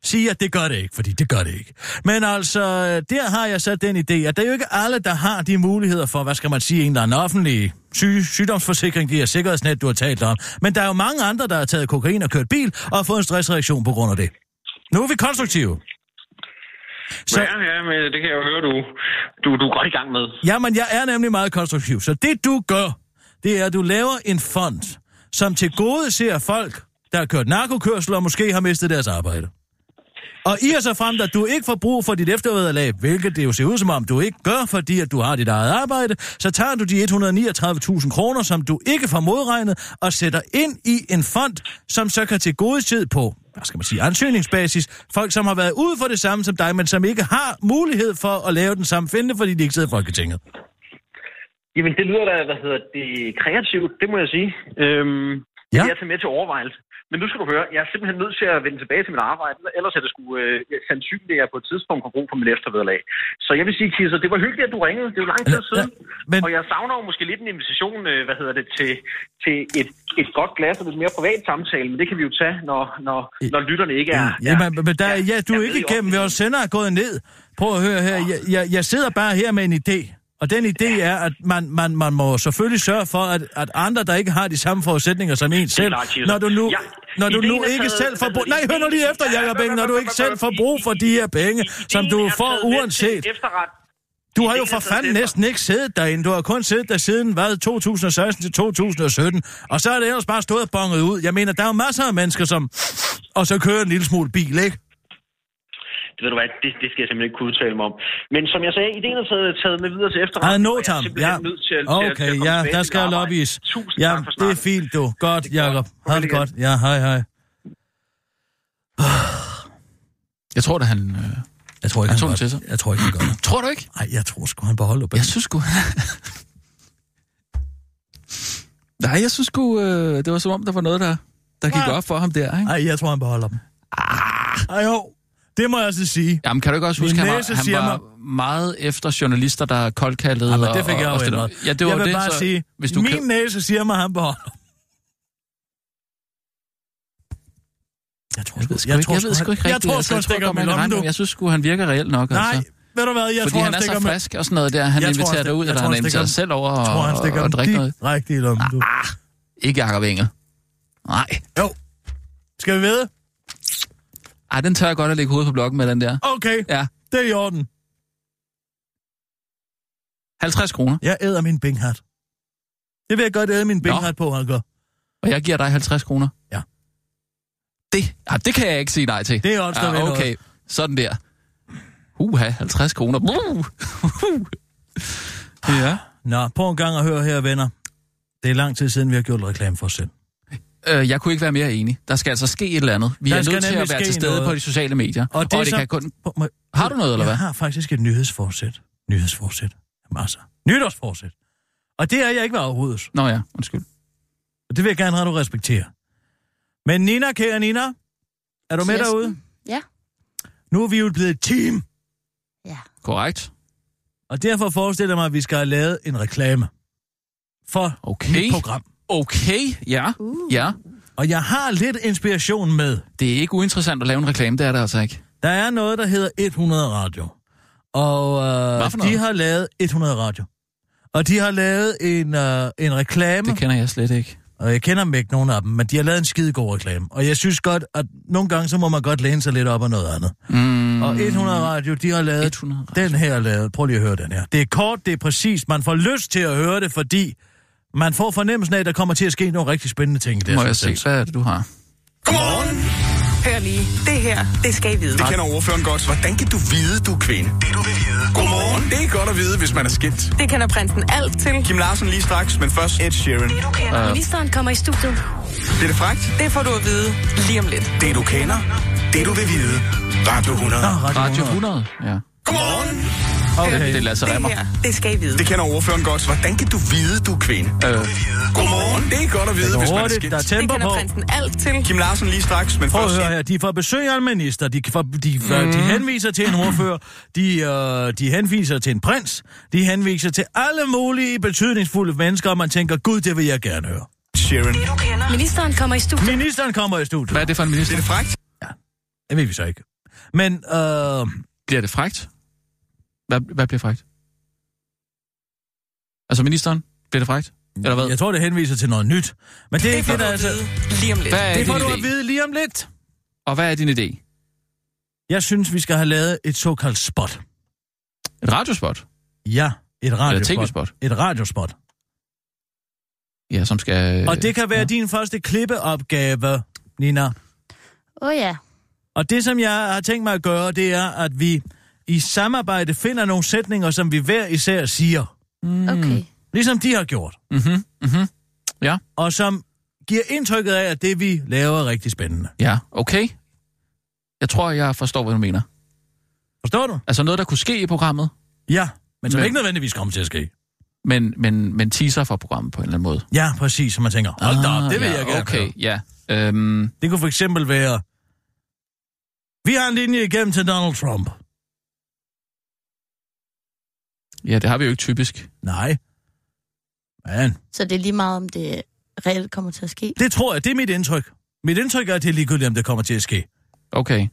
Speaker 2: sige, at det gør det ikke, fordi det gør det ikke. Men altså, der har jeg så den idé, at det er jo ikke alle, der har de muligheder for, hvad skal man sige, en eller anden offentlig syg, sygdomsforsikring, de her sikkerhedsnet, du har talt om. Men der er jo mange andre, der har taget kokain og kørt bil og har fået en stressreaktion på grund af det. Nu er vi konstruktive.
Speaker 9: Så... Ja, ja, men det kan jeg jo høre, du, du, du er godt i gang med.
Speaker 2: Jamen, jeg er nemlig meget konstruktiv. Så det du gør, det er, at du laver en fond, som til gode ser folk, der har kørt narkokørsel og måske har mistet deres arbejde. Og i og så frem, at du ikke får brug for dit eftervederlag, hvilket det jo ser ud som om, du ikke gør, fordi at du har dit eget arbejde, så tager du de 139.000 kroner, som du ikke får modregnet, og sætter ind i en fond, som så kan til gode tid på, hvad skal man sige, ansøgningsbasis, folk, som har været ude for det samme som dig, men som ikke har mulighed for at lave den samme finde, fordi de ikke sidder i Folketinget.
Speaker 9: Jamen, det lyder da, hvad hedder det, kreativt, det må jeg sige. Øhm,
Speaker 2: Ja.
Speaker 9: Det er til med til overvejelse. Men nu skal du høre, jeg er simpelthen nødt til at vende tilbage til mit arbejde, ellers er det sgu øh, sandsynligt, at jeg på et tidspunkt får brug for mit eftervederlag. Så jeg vil sige, Kisser, det var hyggeligt, at du ringede. Det er jo lang tid
Speaker 2: Ja,
Speaker 9: siden.
Speaker 2: men-
Speaker 9: Og jeg savner jo måske lidt en invitation, øh, hvad hedder det, til, til et, et godt glas og lidt mere privat samtale, men det kan vi jo tage, når, når, når lytterne ikke er...
Speaker 2: Ja, men, men der, ja, du er ikke igennem. Vores sender er gået ned. Prøv at høre her. Jeg, jeg, jeg sidder bare her med en idé. Og den idé er, at man, man, man må selvfølgelig sørge for, at, at andre, der ikke har de samme forudsætninger som en selv, når du nu,
Speaker 9: Ja,
Speaker 2: når du nu ikke selv får brug...
Speaker 9: hvad
Speaker 2: Nej, hør nu lige efter,
Speaker 9: Ja,
Speaker 2: Jacob
Speaker 9: ja,
Speaker 2: Engel, når du
Speaker 9: ja,
Speaker 2: ikke
Speaker 9: ja,
Speaker 2: selv
Speaker 9: ja,
Speaker 2: får
Speaker 9: ja,
Speaker 2: brug for de her penge, som du får uanset. Du har jo for fanden næsten ikke siddet derinde. Du har kun siddet der siden, hvad, 2016 til 2017. Og så er det ellers bare stået og bonget ud. Jeg mener, der er jo masser af mennesker, som... Og så kører en lille smule bil, ikke?
Speaker 9: Det ved du hvad, det, det skal jeg simpelthen ikke kunne udtale mig om. Men som jeg sagde, ideen er taget, taget med videre til efterretning.
Speaker 2: Ej,
Speaker 9: jeg
Speaker 2: notam,
Speaker 9: simpelthen
Speaker 2: ja.
Speaker 9: nødt til, at- til, at- til at
Speaker 2: Okay, ja, der skal
Speaker 9: arbejde.
Speaker 2: lobbyes.
Speaker 9: Tusind
Speaker 2: Ja,
Speaker 9: tak for
Speaker 2: det er
Speaker 9: snakken.
Speaker 2: fint, du. Godt, Jacob. Ha' det godt. Ja, hej, hej.
Speaker 3: Jeg tror, at han... Øh...
Speaker 2: Jeg tror ikke,
Speaker 3: Han
Speaker 2: han,
Speaker 3: tog til sig.
Speaker 2: Jeg tror ikke, han gør det.
Speaker 3: Tror du ikke?
Speaker 2: Nej, jeg tror sgu, han beholder på
Speaker 3: Jeg synes sgu... Nej, jeg synes sgu, øh, det var som om, der var noget, der, der gik
Speaker 2: Nej.
Speaker 3: op for ham der, ikke?
Speaker 2: Nej, jeg tror, han beholder dem. Ah. jo. Det må jeg altså sige.
Speaker 3: Jamen, kan du ikke også
Speaker 2: Min
Speaker 3: huske, han var, han var meget efter journalister, der koldkaldede?
Speaker 2: Ja, men
Speaker 3: og-
Speaker 2: det fik jeg
Speaker 3: og-
Speaker 2: jo
Speaker 3: og noget. Ja, det var
Speaker 2: jeg vil
Speaker 3: det,
Speaker 2: bare
Speaker 3: så,
Speaker 2: sige,
Speaker 3: hvis du
Speaker 2: min
Speaker 3: kan...
Speaker 2: næse siger mig, at han beholder. Jeg tror
Speaker 3: Jeg
Speaker 2: sgu,
Speaker 3: ved sgu ikke, jeg ved sgu ikke
Speaker 2: jeg
Speaker 3: rigtigt.
Speaker 2: tror
Speaker 3: altså,
Speaker 2: sgu, han stikker
Speaker 3: regne
Speaker 2: du.
Speaker 3: med- Jeg synes sgu, han virker reelt nok,
Speaker 2: Nej,
Speaker 3: altså.
Speaker 2: ved du hvad, jeg
Speaker 3: Fordi
Speaker 2: tror,
Speaker 3: han er
Speaker 2: stikker
Speaker 3: så
Speaker 2: med-
Speaker 3: frisk og sådan noget der. Han
Speaker 2: Jeg tror,
Speaker 3: inviterer
Speaker 2: han
Speaker 3: dig ud,
Speaker 2: jeg
Speaker 3: eller
Speaker 2: tror,
Speaker 3: han
Speaker 2: han
Speaker 3: inviterer sig selv over
Speaker 2: Jeg tror, han
Speaker 3: og,
Speaker 2: stikker
Speaker 3: og drikke noget.
Speaker 2: i lommen, du.
Speaker 3: Ikke Jacob Engel. Nej.
Speaker 2: Jo. Skal vi ved?
Speaker 3: Ej, den tør jeg godt at lægge hovedet på blokken med, den der.
Speaker 2: Okay,
Speaker 3: Ja.
Speaker 2: det er i orden.
Speaker 3: 50 kroner.
Speaker 2: Jeg æder min binghat. Det vil jeg godt æde min binghat på, han gør.
Speaker 3: Og jeg giver dig 50 kroner.
Speaker 2: Ja.
Speaker 3: Det, ja, det kan jeg ikke sige nej til.
Speaker 2: Det er også
Speaker 3: ja,
Speaker 2: noget.
Speaker 3: Okay, sådan der. Uha, 50 kroner. Uh. ja.
Speaker 2: Nå, prøv en gang at høre her, venner. Det er lang tid siden, vi har gjort reklame for os selv.
Speaker 3: Øh, jeg kunne ikke være mere enig. Der skal altså ske et eller andet. Vi
Speaker 2: Der
Speaker 3: er nødt til at være til stede
Speaker 2: noget.
Speaker 3: på de sociale medier.
Speaker 2: Og
Speaker 3: Og
Speaker 2: det er
Speaker 3: det,
Speaker 2: så-
Speaker 3: kan kun... Har du noget, eller hvad?
Speaker 2: Jeg har faktisk et nyhedsforsæt. Nyhedsforsæt. Masser. Nytårsforsæt. Og det er jeg ikke ved overhovedet.
Speaker 3: Nå ja, undskyld.
Speaker 2: Og det vil jeg gerne have, du respekterer. Men Nina, kære Nina, er du med
Speaker 4: Kirsten?
Speaker 2: derude?
Speaker 4: Ja.
Speaker 2: Nu er vi jo blevet et team.
Speaker 4: Ja.
Speaker 3: Korrekt.
Speaker 2: Og derfor forestiller jeg mig, at vi skal have lavet en reklame for
Speaker 3: Okay.
Speaker 2: mit program.
Speaker 3: Okay, ja.
Speaker 4: Uh.
Speaker 3: Ja.
Speaker 2: Og jeg har lidt inspiration med.
Speaker 3: Det er ikke uinteressant at lave en reklame, det er det altså ikke.
Speaker 2: Der er noget, der hedder 100 Radio. Og øh, de har lavet 100 Radio. Og de har lavet en, øh, en reklame,
Speaker 3: Det kender jeg slet ikke.
Speaker 2: og jeg kender dem ikke nogen af dem, men de har lavet en skide god reklame. Og jeg synes godt, at nogle gange, så må man godt læne sig lidt op af noget andet.
Speaker 3: Mm,
Speaker 2: Og 100 Radio, de har lavet
Speaker 3: 100 Radio.
Speaker 2: den her lavet. Prøv lige at høre den her. Det er kort, det er præcist. Man får lyst til at høre det, fordi man får fornemmelsen af, at der kommer til at ske nogle rigtig spændende ting. i
Speaker 3: Må jeg se, hvad er det, du har?
Speaker 10: Godmorgen.
Speaker 11: Hør lige, det her, det skal I vide.
Speaker 10: Det kender ordføreren godt. Hvordan kan du vide, du er kvinde? Det du vil vide. Godmorgen. Det er godt at vide, hvis man er skilt.
Speaker 11: Det kender prinsen alt til.
Speaker 10: Kim Larsen lige straks, men først Ed Sheeran.
Speaker 11: Det du kender. Ministeren kommer i studiet.
Speaker 10: Bliver det frækt?
Speaker 11: Det får du at vide lige om lidt.
Speaker 10: Det du kender. Det du vil vide. Radio 100.
Speaker 2: Nå, Radio,
Speaker 3: Radio
Speaker 2: 100.
Speaker 3: 100. Ja.
Speaker 10: Godmorgen.
Speaker 2: Okay.
Speaker 3: Det er Lasse
Speaker 11: Det
Speaker 3: Remmer.
Speaker 11: her, det skal I vide.
Speaker 10: Det kender ordføreren godt. Hvordan kan du vide, du er kvinde?
Speaker 3: Øh,
Speaker 10: Godmorgen. Det er godt at vide,
Speaker 2: Det
Speaker 10: hvis man er skilt.
Speaker 2: der er
Speaker 11: Det
Speaker 2: tempo
Speaker 11: kender
Speaker 2: på.
Speaker 11: prinsen alt til.
Speaker 10: Kim Larsen lige straks, men
Speaker 2: Prøv at
Speaker 10: først...
Speaker 2: høre her, de får besøg af en minister, de, får, de, får, mm. de henviser til en ordfører, de, øh, de henviser til en prins, de henviser til alle mulige betydningsfulde mennesker, og man tænker, gud, det vil jeg gerne høre.
Speaker 11: Det kender. Ministeren kommer i studiet.
Speaker 2: Ministeren kommer i studiet.
Speaker 3: hvad er det for en minister?
Speaker 10: Bliver det frækt?
Speaker 2: Det ved vi så ikke. Men øh,
Speaker 3: Bliver det frægt? Hvad, hvad bliver frægt? Altså ministeren? Bliver det frægt? Eller hvad?
Speaker 2: jeg tror, det henviser til noget nyt. Men det er
Speaker 11: Det
Speaker 2: ikke
Speaker 11: får
Speaker 2: det,
Speaker 11: du
Speaker 2: der
Speaker 11: at
Speaker 2: altså...
Speaker 11: vide lige om lidt.
Speaker 3: Hvad er
Speaker 2: Det får du
Speaker 3: idé?
Speaker 2: at vide lige om lidt.
Speaker 3: Og hvad er din idé?
Speaker 2: Jeg synes, vi skal have lavet et såkaldt spot.
Speaker 3: Et radiospot?
Speaker 2: Ja, et radiospot.
Speaker 3: tv-spot?
Speaker 2: Et radiospot.
Speaker 3: Ja, som skal...
Speaker 2: Og det kan være
Speaker 3: ja.
Speaker 2: din første klippeopgave, Nina.
Speaker 4: Åh oh, ja.
Speaker 2: Og det, som jeg har tænkt mig at gøre, det er, at vi i samarbejde finder nogle sætninger, som vi hver især siger.
Speaker 4: Okay.
Speaker 2: Ligesom de har gjort.
Speaker 3: Mhm, mhm. Ja,
Speaker 2: Og som giver indtrykket af, at det, vi laver, er rigtig spændende.
Speaker 3: ja, okay. Jeg tror, jeg forstår, hvad du mener.
Speaker 2: Forstår du?
Speaker 3: Altså noget, der kunne ske i programmet,
Speaker 2: Ja, men som
Speaker 3: Men-
Speaker 2: ikke nødvendigvis kommer til at ske.
Speaker 3: men, men, men teaser for programmet på en eller anden måde.
Speaker 2: Ja, præcis, som man tænker, hold da op, det vil
Speaker 3: Ah, ja,
Speaker 2: jeg gerne
Speaker 3: Okay,
Speaker 2: høre.
Speaker 3: ja. Øhm,
Speaker 2: Det kunne for eksempel være, vi har en linje igennem til Donald Trump.
Speaker 3: Ja, det har vi jo ikke typisk.
Speaker 2: Nej. Men
Speaker 4: Så det er lige meget, om det reelt kommer til at ske.
Speaker 2: det tror jeg, det er mit indtryk. Mit indtryk er, at det er ligegyldigt, om det kommer til at ske.
Speaker 3: Okay.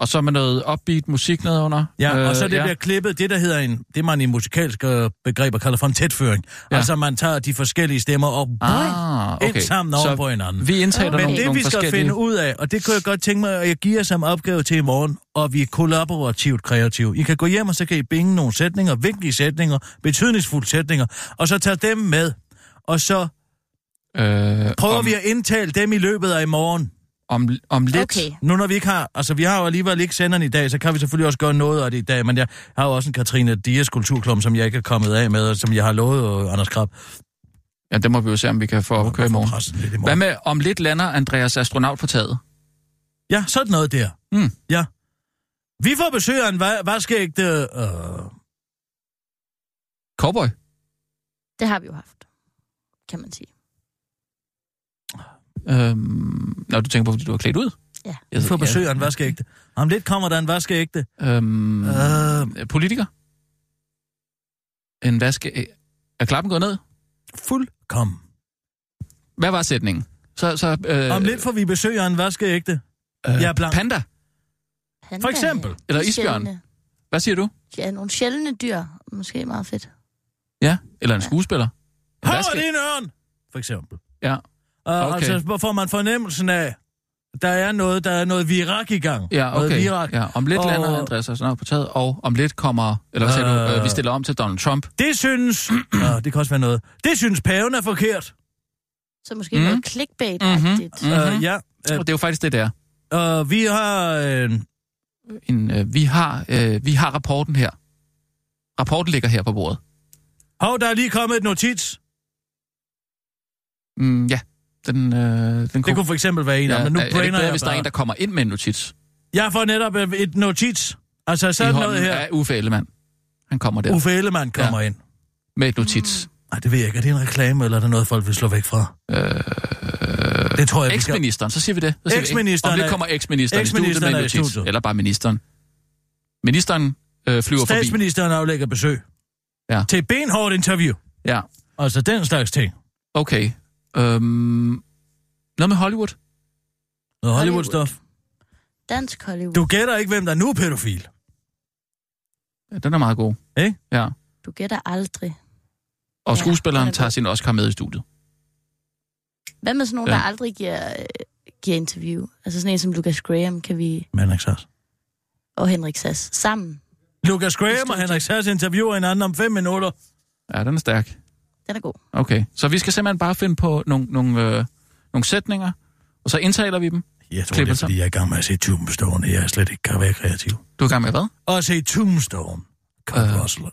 Speaker 3: Og så med noget upbeat musik nedenunder.
Speaker 2: Ja, og så det
Speaker 3: ja.
Speaker 2: bliver klippet, det der hedder en, det man i musikalske begreber kalder for en tætføring. Ja. Altså man tager de forskellige stemmer og
Speaker 3: Ah, okay.
Speaker 2: ind sammen over
Speaker 3: så
Speaker 2: på hinanden.
Speaker 3: vi indtaler
Speaker 4: Okay.
Speaker 3: nogle,
Speaker 2: Men det
Speaker 3: nogle
Speaker 2: vi skal
Speaker 3: forskellige...
Speaker 2: finde ud af, og det kunne jeg godt tænke mig, at jeg giver som opgave til i morgen, og vi er kollaborativt kreative. I kan gå hjem, og så kan I binge nogle sætninger, vigtige sætninger, betydningsfulde sætninger, og så tage dem med. Og så
Speaker 3: øh,
Speaker 2: prøver
Speaker 3: om,
Speaker 2: vi at indtale dem i løbet af i morgen.
Speaker 3: Om, om lidt...
Speaker 4: Okay.
Speaker 2: Nu når vi ikke har, altså vi har jo alligevel ikke senderen i dag, så kan vi selvfølgelig også gøre noget af det i dag, men jeg har jo også en Katrine Dias kulturklub, som jeg ikke er kommet af med, og som jeg har lovet øh, Anders Krab.
Speaker 3: Ja, det må vi jo se, om vi kan få op at køre i morgen. Hvad med, om lidt lander Andreas astronaut på taget?
Speaker 2: Ja, sådan noget der.
Speaker 3: Mm.
Speaker 2: Ja. Vi får besøg af en va- vaskeægte... Øh,
Speaker 3: Cowboy?
Speaker 4: Det har vi jo haft, kan man sige.
Speaker 3: Øhm, når du tænker på, fordi du er klædt ud?
Speaker 4: Ja.
Speaker 2: vi får besøg af en vaskeægte. Om lidt kommer der en vaskeægte.
Speaker 3: Øhm,
Speaker 2: Øh,
Speaker 3: politiker? En vaske... Er klappen gået ned?
Speaker 2: fuldkommen.
Speaker 3: Hvad var sætningen? Så, så, øh,
Speaker 2: Om lidt får vi besøg af en vaskeægte.
Speaker 3: øh,
Speaker 2: jeg er blank.
Speaker 3: Panda?
Speaker 4: Han
Speaker 2: For eksempel.
Speaker 3: Eller isbjørn. Hvad siger du?
Speaker 4: Ja, nogle sjældne dyr. Måske meget fedt.
Speaker 3: Ja, eller en skuespiller? En
Speaker 2: Hør
Speaker 3: vaske-
Speaker 2: din ørn! For eksempel.
Speaker 3: Ja, Okay.
Speaker 2: Altså, hvor får man fornemmelsen af, der er noget, der er noget virak i gang.
Speaker 3: ja
Speaker 2: Noget
Speaker 3: okay.
Speaker 2: virak.
Speaker 3: Ja, om lidt
Speaker 2: Og-
Speaker 3: lander Andreas astronaut på taget, og om lidt kommer... Eller hvad du?
Speaker 2: Øh.
Speaker 3: Øh, vi stiller om til Donald Trump.
Speaker 2: Det synes... uh, det kan også være noget. Det synes paven er forkert.
Speaker 4: Så måske
Speaker 3: Mm.
Speaker 4: noget clickbait-agtigt.
Speaker 3: Mhm.
Speaker 2: Mm-hmm. Uh, ja,
Speaker 3: Og det er jo faktisk det der.
Speaker 2: uh, vi har... Uh,
Speaker 3: En, øh, vi, har, øh, vi har rapporten her. Rapporten ligger her på bordet.
Speaker 2: hov, der er lige kommet et notits.
Speaker 3: Mm, ja, den, øh, den
Speaker 2: Det kunne for eksempel være en af
Speaker 3: ja,
Speaker 2: dem, men nu
Speaker 3: er, er det bedre,
Speaker 2: jeg
Speaker 3: hvis der er en, der kommer ind med en notits?
Speaker 2: Jeg får netop øh, et notits. Altså sådan noget her.
Speaker 3: af Uffe Ellemann. Han kommer der
Speaker 2: Uffe Ellemann kommer
Speaker 3: Ja.
Speaker 2: ind.
Speaker 3: med et notits.
Speaker 2: Nej, det ved jeg ikke. Er det en reklame, eller er det noget, folk vil slå væk fra? Øh, det tror jeg, vi.
Speaker 3: Eksministeren, så siger vi det. Så siger vi,
Speaker 2: Eksministeren
Speaker 3: Om lidt
Speaker 2: er-
Speaker 3: kommer eksministeren i studiet
Speaker 2: Eksministeren
Speaker 3: med notits. Eller bare ministeren. Ministeren øh, flyver forbi.
Speaker 2: Statsministeren aflægger besøg.
Speaker 3: Ja.
Speaker 2: Til benhårdt interview.
Speaker 3: Ja.
Speaker 2: Altså den slags ting.
Speaker 3: Okay. Øhm, noget med Hollywood?
Speaker 2: Noget Hollywood-stof.
Speaker 4: Dansk Hollywood.
Speaker 2: Du gætter ikke, hvem der nu er pædofil.
Speaker 3: Ja, den er meget god.
Speaker 2: Ikke?
Speaker 3: Ja.
Speaker 4: Du gætter aldrig.
Speaker 3: Og
Speaker 4: Ja,
Speaker 3: skuespilleren
Speaker 4: er
Speaker 3: tager sin Oscar med i studiet.
Speaker 4: Hvad med sådan nogen,
Speaker 3: Ja.
Speaker 4: ja. der aldrig giver, øh, giver interview? Altså sådan en som Lucas Graham kan vi,
Speaker 2: Men ikke Sass.
Speaker 4: og Henrik Sass sammen.
Speaker 2: Lucas Graham og Henrik Sass interviewer hinanden om fem minutter.
Speaker 3: Ja, den er stærk.
Speaker 4: Den er god.
Speaker 3: Okay, så vi skal simpelthen bare finde på nogle, nogle, øh, nogle sætninger, og så indtaler vi dem.
Speaker 2: Jeg tror, det er, fordi jeg er i gang med at se Tombstone, jeg slet ikke kan være kreativ.
Speaker 3: Du er i gang med hvad?
Speaker 2: Og se Tombstone. Kurt
Speaker 3: Øh,
Speaker 2: Russell.
Speaker 3: Åh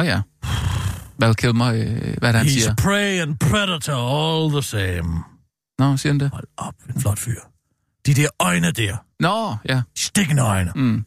Speaker 3: oh, ja. Val Kilmer, øh, hvad er det, han
Speaker 2: He's
Speaker 3: siger?
Speaker 2: prey and predator all the same.
Speaker 3: Nå, siger han det?
Speaker 2: Hold op, en flot fyr. De der øjne der.
Speaker 3: Nå, ja.
Speaker 2: Stikkende øjne.
Speaker 3: Mm.